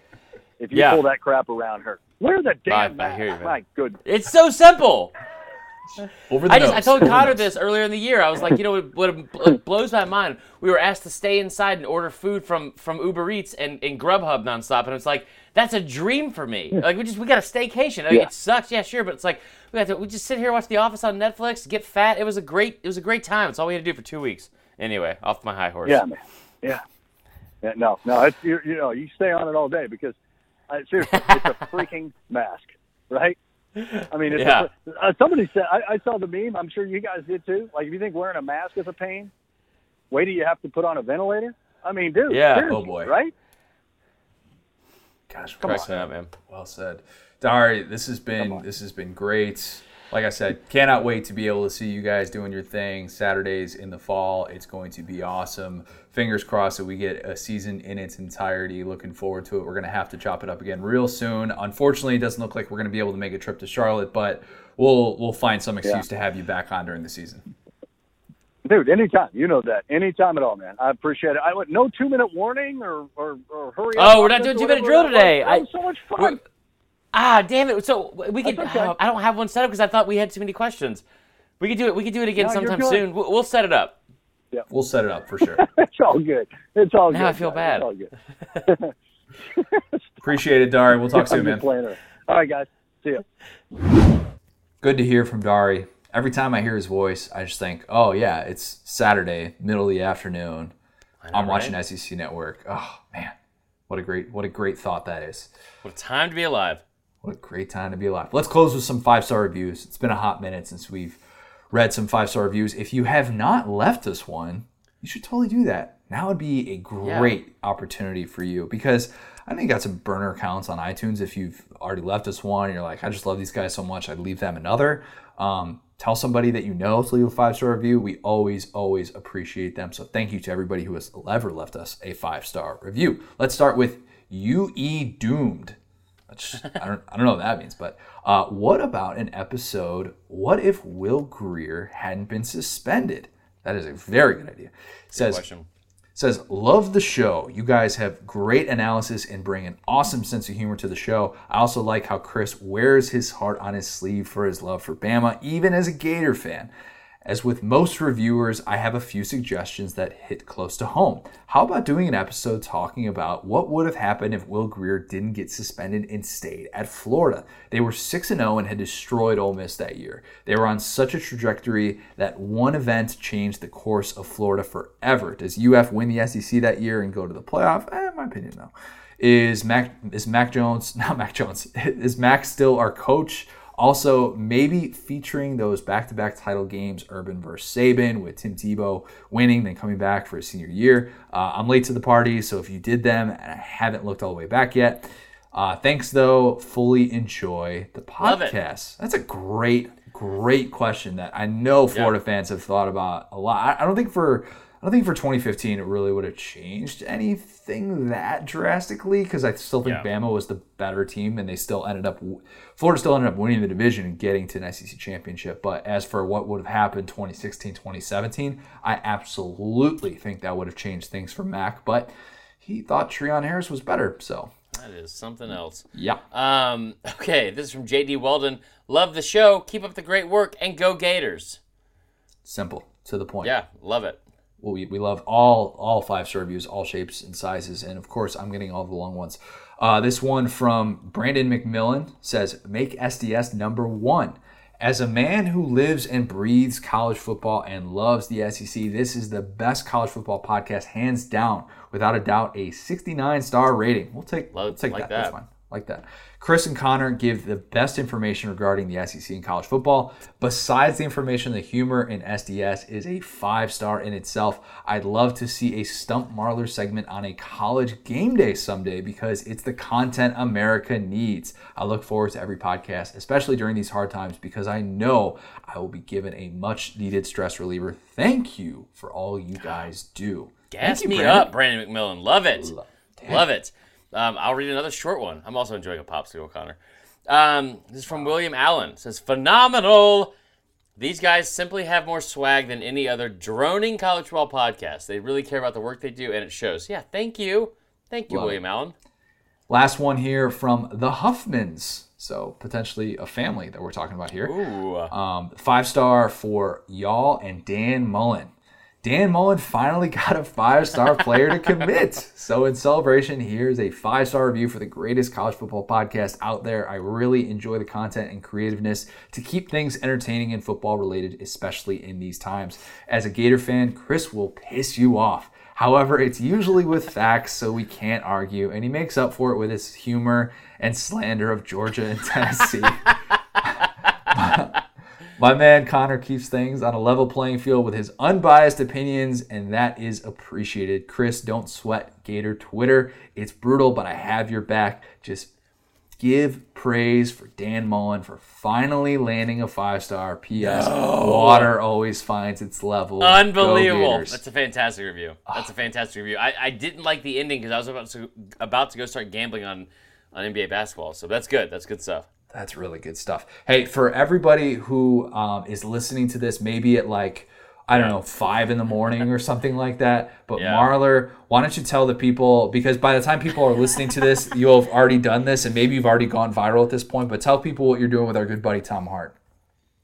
if you Yeah. pull that crap around her. Where the damn I mask. hear you, man. My goodness. It's so simple. Over the I just I told Over Connor this earlier in the year. I was like, you know, what, what blows my mind? We were asked to stay inside and order food from from Uber Eats and, and Grubhub nonstop, and it's like that's a dream for me. Like we just we got a staycation. I mean, Yeah. It sucks, yeah, sure, but it's like we got to we just sit here watch The Office on Netflix, get fat. It was a great it was a great time. It's all we had to do for two weeks. Anyway, off my high horse. Yeah, man. Yeah. yeah no, no. It's you, you know you stay on it all day because uh, seriously, it's a freaking mask, right? I mean, it's Yeah. a, uh, somebody said I, I saw the meme. I'm sure you guys did too. Like, if you think wearing a mask is a pain, wait till you have to put on a ventilator. I mean, dude. Yeah. Oh, boy. Right? Gosh, Come well Cracks said. me up, man. Well said, Dari. This has been this has been great. Like I said, cannot wait to be able to see you guys doing your thing Saturdays in the fall. It's going to be awesome. Fingers crossed that we get a season in its entirety. Looking forward to it. We're going to have to chop it up again real soon. Unfortunately, it doesn't look like we're going to be able to make a trip to Charlotte, but we'll we'll find some excuse Yeah. to have you back on during the season. Dude, anytime. You know that. Anytime at all, man. I appreciate it. I went no two minute warning or, or, or hurry up. Oh, we're not doing two-minute drill today. I- was so much fun. Ah, damn it! So we could. Okay. Oh, I don't have one set up because I thought we had too many questions. We could do it. We could do it again No, sometime soon. We'll, we'll set it up. Yeah, We'll set it up for sure. It's all good. It's all good. Now I feel guys. bad. It's all good. Appreciate it, Dari. We'll talk I'm soon, man. playing around. All right, guys. See ya. Good to hear from Dari. Every time I hear his voice, I just think, oh, yeah, it's Saturday, middle of the afternoon. I'm watching right? SEC Network. Oh, man. What a great what a great thought that is. What a time to be alive. What a great time to be alive. Let's close with some five star reviews. It's been a hot minute since we've read some five star reviews. If you have not left us one, you should totally do that. Now would be a great opportunity for you because I know you got some burner accounts on iTunes. If you've already left us one, and you're like, I just love these guys so much, I'd leave them another. Um, tell somebody that you know to leave a five star review. We always, always appreciate them. So thank you to everybody who has ever left us a five star review. Let's start with UE Doomed. Which I don't, I don't know what that means, but uh, what about an episode? What if Will Grier hadn't been suspended? That is a very good idea. Says says love the show. You guys have great analysis and bring an awesome sense of humor to the show. I also like how Chris wears his heart on his sleeve for his love for Bama, even as a Gator fan. As with most reviewers, I have a few suggestions that hit close to home. How about doing an episode talking about what would have happened if Will Grier didn't get suspended and stayed at Florida? They were 6 0 and had destroyed Ole Miss that year. They were on such a trajectory that one event changed the course of Florida forever. Does UF win the SEC that year and go to the playoff? Eh, in my opinion, no. Is Mac is Mac Jones not Mac Jones? Is Mac still our coach? Also, maybe featuring those back-to-back title games, Urban versus Saban, with Tim Tebow winning, then coming back for his senior year. Uh, I'm late to the party, so if you did them and I haven't looked all the way back yet, uh, thanks though. Fully enjoy the podcast. That's a great, great question that I know Florida fans have thought about a lot. I, I don't think for I don't think for 2015 it really would have changed anything that drastically because I still think Yeah. Bama was the better team and they still ended up Florida still ended up winning the division and getting to an SEC championship. But as for what would have happened 2016, 2017, I absolutely think that would have changed things for Mac. But he thought Treon Harris was better, so That is something else. yeah. Um, okay, this is from JD Weldon. Love the show. Keep up the great work and go Gators. Simple to the point. Yeah, love it. Well, we, we love all all five star reviews, all shapes and sizes, and of course, I'm getting all the long ones. Uh, this one from Brandon McMillan says, "Make SDS number one." As a man who lives and breathes college football and loves the SEC, this is the best college football podcast, hands down, without a doubt. A 69 star rating. We'll take, Love- we'll take like that. That's fine. Like that. Chris and Connor give the best information regarding the SEC and college football. Besides the information, the humor in SDS is a five star in itself. I'd love to see a Stump Marler segment on a college game day someday because it's the content America needs. I look forward to every podcast, especially during these hard times, because I know I will be given a much needed stress reliever. Thank you for all you guys do. Gas you, me Brandon. up, Brandon McMillan. Love it. Lo- Love it. Um, I'll read another short one. I'm also enjoying a popsicle, Connor. Um, this is from William Allen. It says phenomenal. These guys simply have more swag than any other droning college football podcast. They really care about the work they do, and it shows. Yeah, thank you, thank you, Love it. William Allen. Last one here from the Huffmans. So potentially a family that we're talking about here. Ooh, Um, five star for y'all and Dan Mullen. Dan Mullen finally got a five star player to commit. So, in celebration, here's a five star review for the greatest college football podcast out there. I really enjoy the content and creativeness to keep things entertaining and football related, especially in these times. As a Gator fan, Chris will piss you off. However, it's usually with facts, so we can't argue, and he makes up for it with his humor and slander of Georgia and Tennessee. My man Connor keeps things on a level playing field with his unbiased opinions, and that is appreciated. Chris, don't sweat Gator Twitter. It's brutal, but I have your back. Just give praise for Dan Mullen for finally landing a five star. P.S. Water always finds its level. Unbelievable! That's a fantastic review. That's a ah. fantastic review. I, I didn't like the ending because I was about to about to go start gambling on on NBA basketball. So that's good. That's good stuff. That's really good stuff. Hey, for everybody who um, is listening to this, maybe at like, I don't know, five in the morning or something like that. But Yeah. Marler, why don't you tell the people, because by the time people are listening to this, you'll have already done this and maybe you've already gone viral at this point, but tell people what you're doing with our good buddy Tom Hart.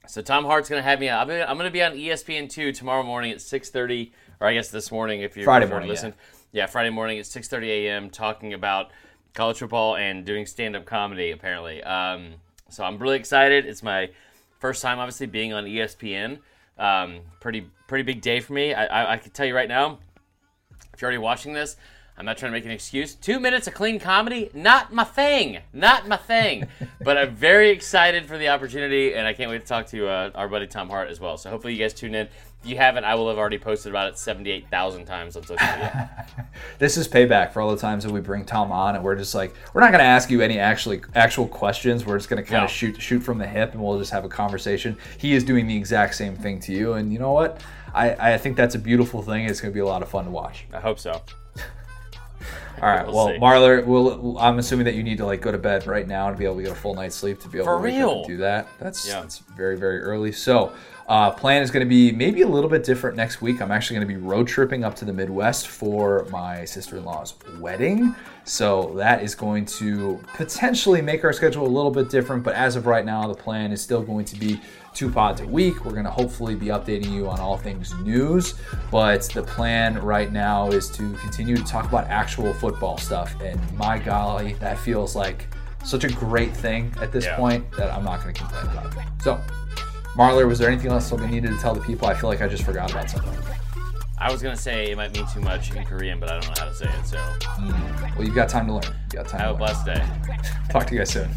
So Tom Hart's gonna have me. I'm gonna, I'm gonna be on E ESPN two tomorrow morning at 6:30, or I guess this morning if you're Friday morning, Listen, yeah. Friday morning at 6:30 a.m. talking about college football and doing stand-up comedy. Apparently, um, so I'm really excited. It's my first time, obviously, being on ESPN. Um, pretty pretty big day for me. I, I, I can tell you right now. If you're already watching this, I'm not trying to make an excuse. Two minutes of clean comedy, not my thing, not my thing. but I'm very excited for the opportunity, and I can't wait to talk to uh, our buddy Tom Hart as well. So hopefully you guys tune in. If you haven't, I will have already posted about it 78,000 times on social media. This is payback for all the times that we bring Tom on and we're just like, we're not going to ask you any actually actual questions. We're just going to kind of shoot shoot from the hip and we'll just have a conversation. He is doing the exact same thing to you. And you know what? I, I think that's a beautiful thing. It's going to be a lot of fun to watch. I hope so. All right. We'll well, see. Marler, we'll, I'm assuming that you need to like go to bed right now to be able to get a full night's sleep to be able For to do that. That's Yeah. that's very very early. So, uh, plan is going to be maybe a little bit different next week. I'm actually going to be road tripping up to the Midwest for my sister-in-law's wedding. So that is going to potentially make our schedule a little bit different. But as of right now, the plan is still going to be two pods a week. We're going to hopefully be updating you on all things news. But the plan right now is to continue to talk about actual football stuff. And my golly, that feels like such a great thing at this Yeah. point that I'm not going to complain about it. So, Marler, was there anything else that we needed to tell the people? I feel like I just forgot about something. I was going to say it might mean too much in Korean, but I don't know how to say it. So Well, you've got time to learn. You got time have a blessed day. Talk to you guys soon.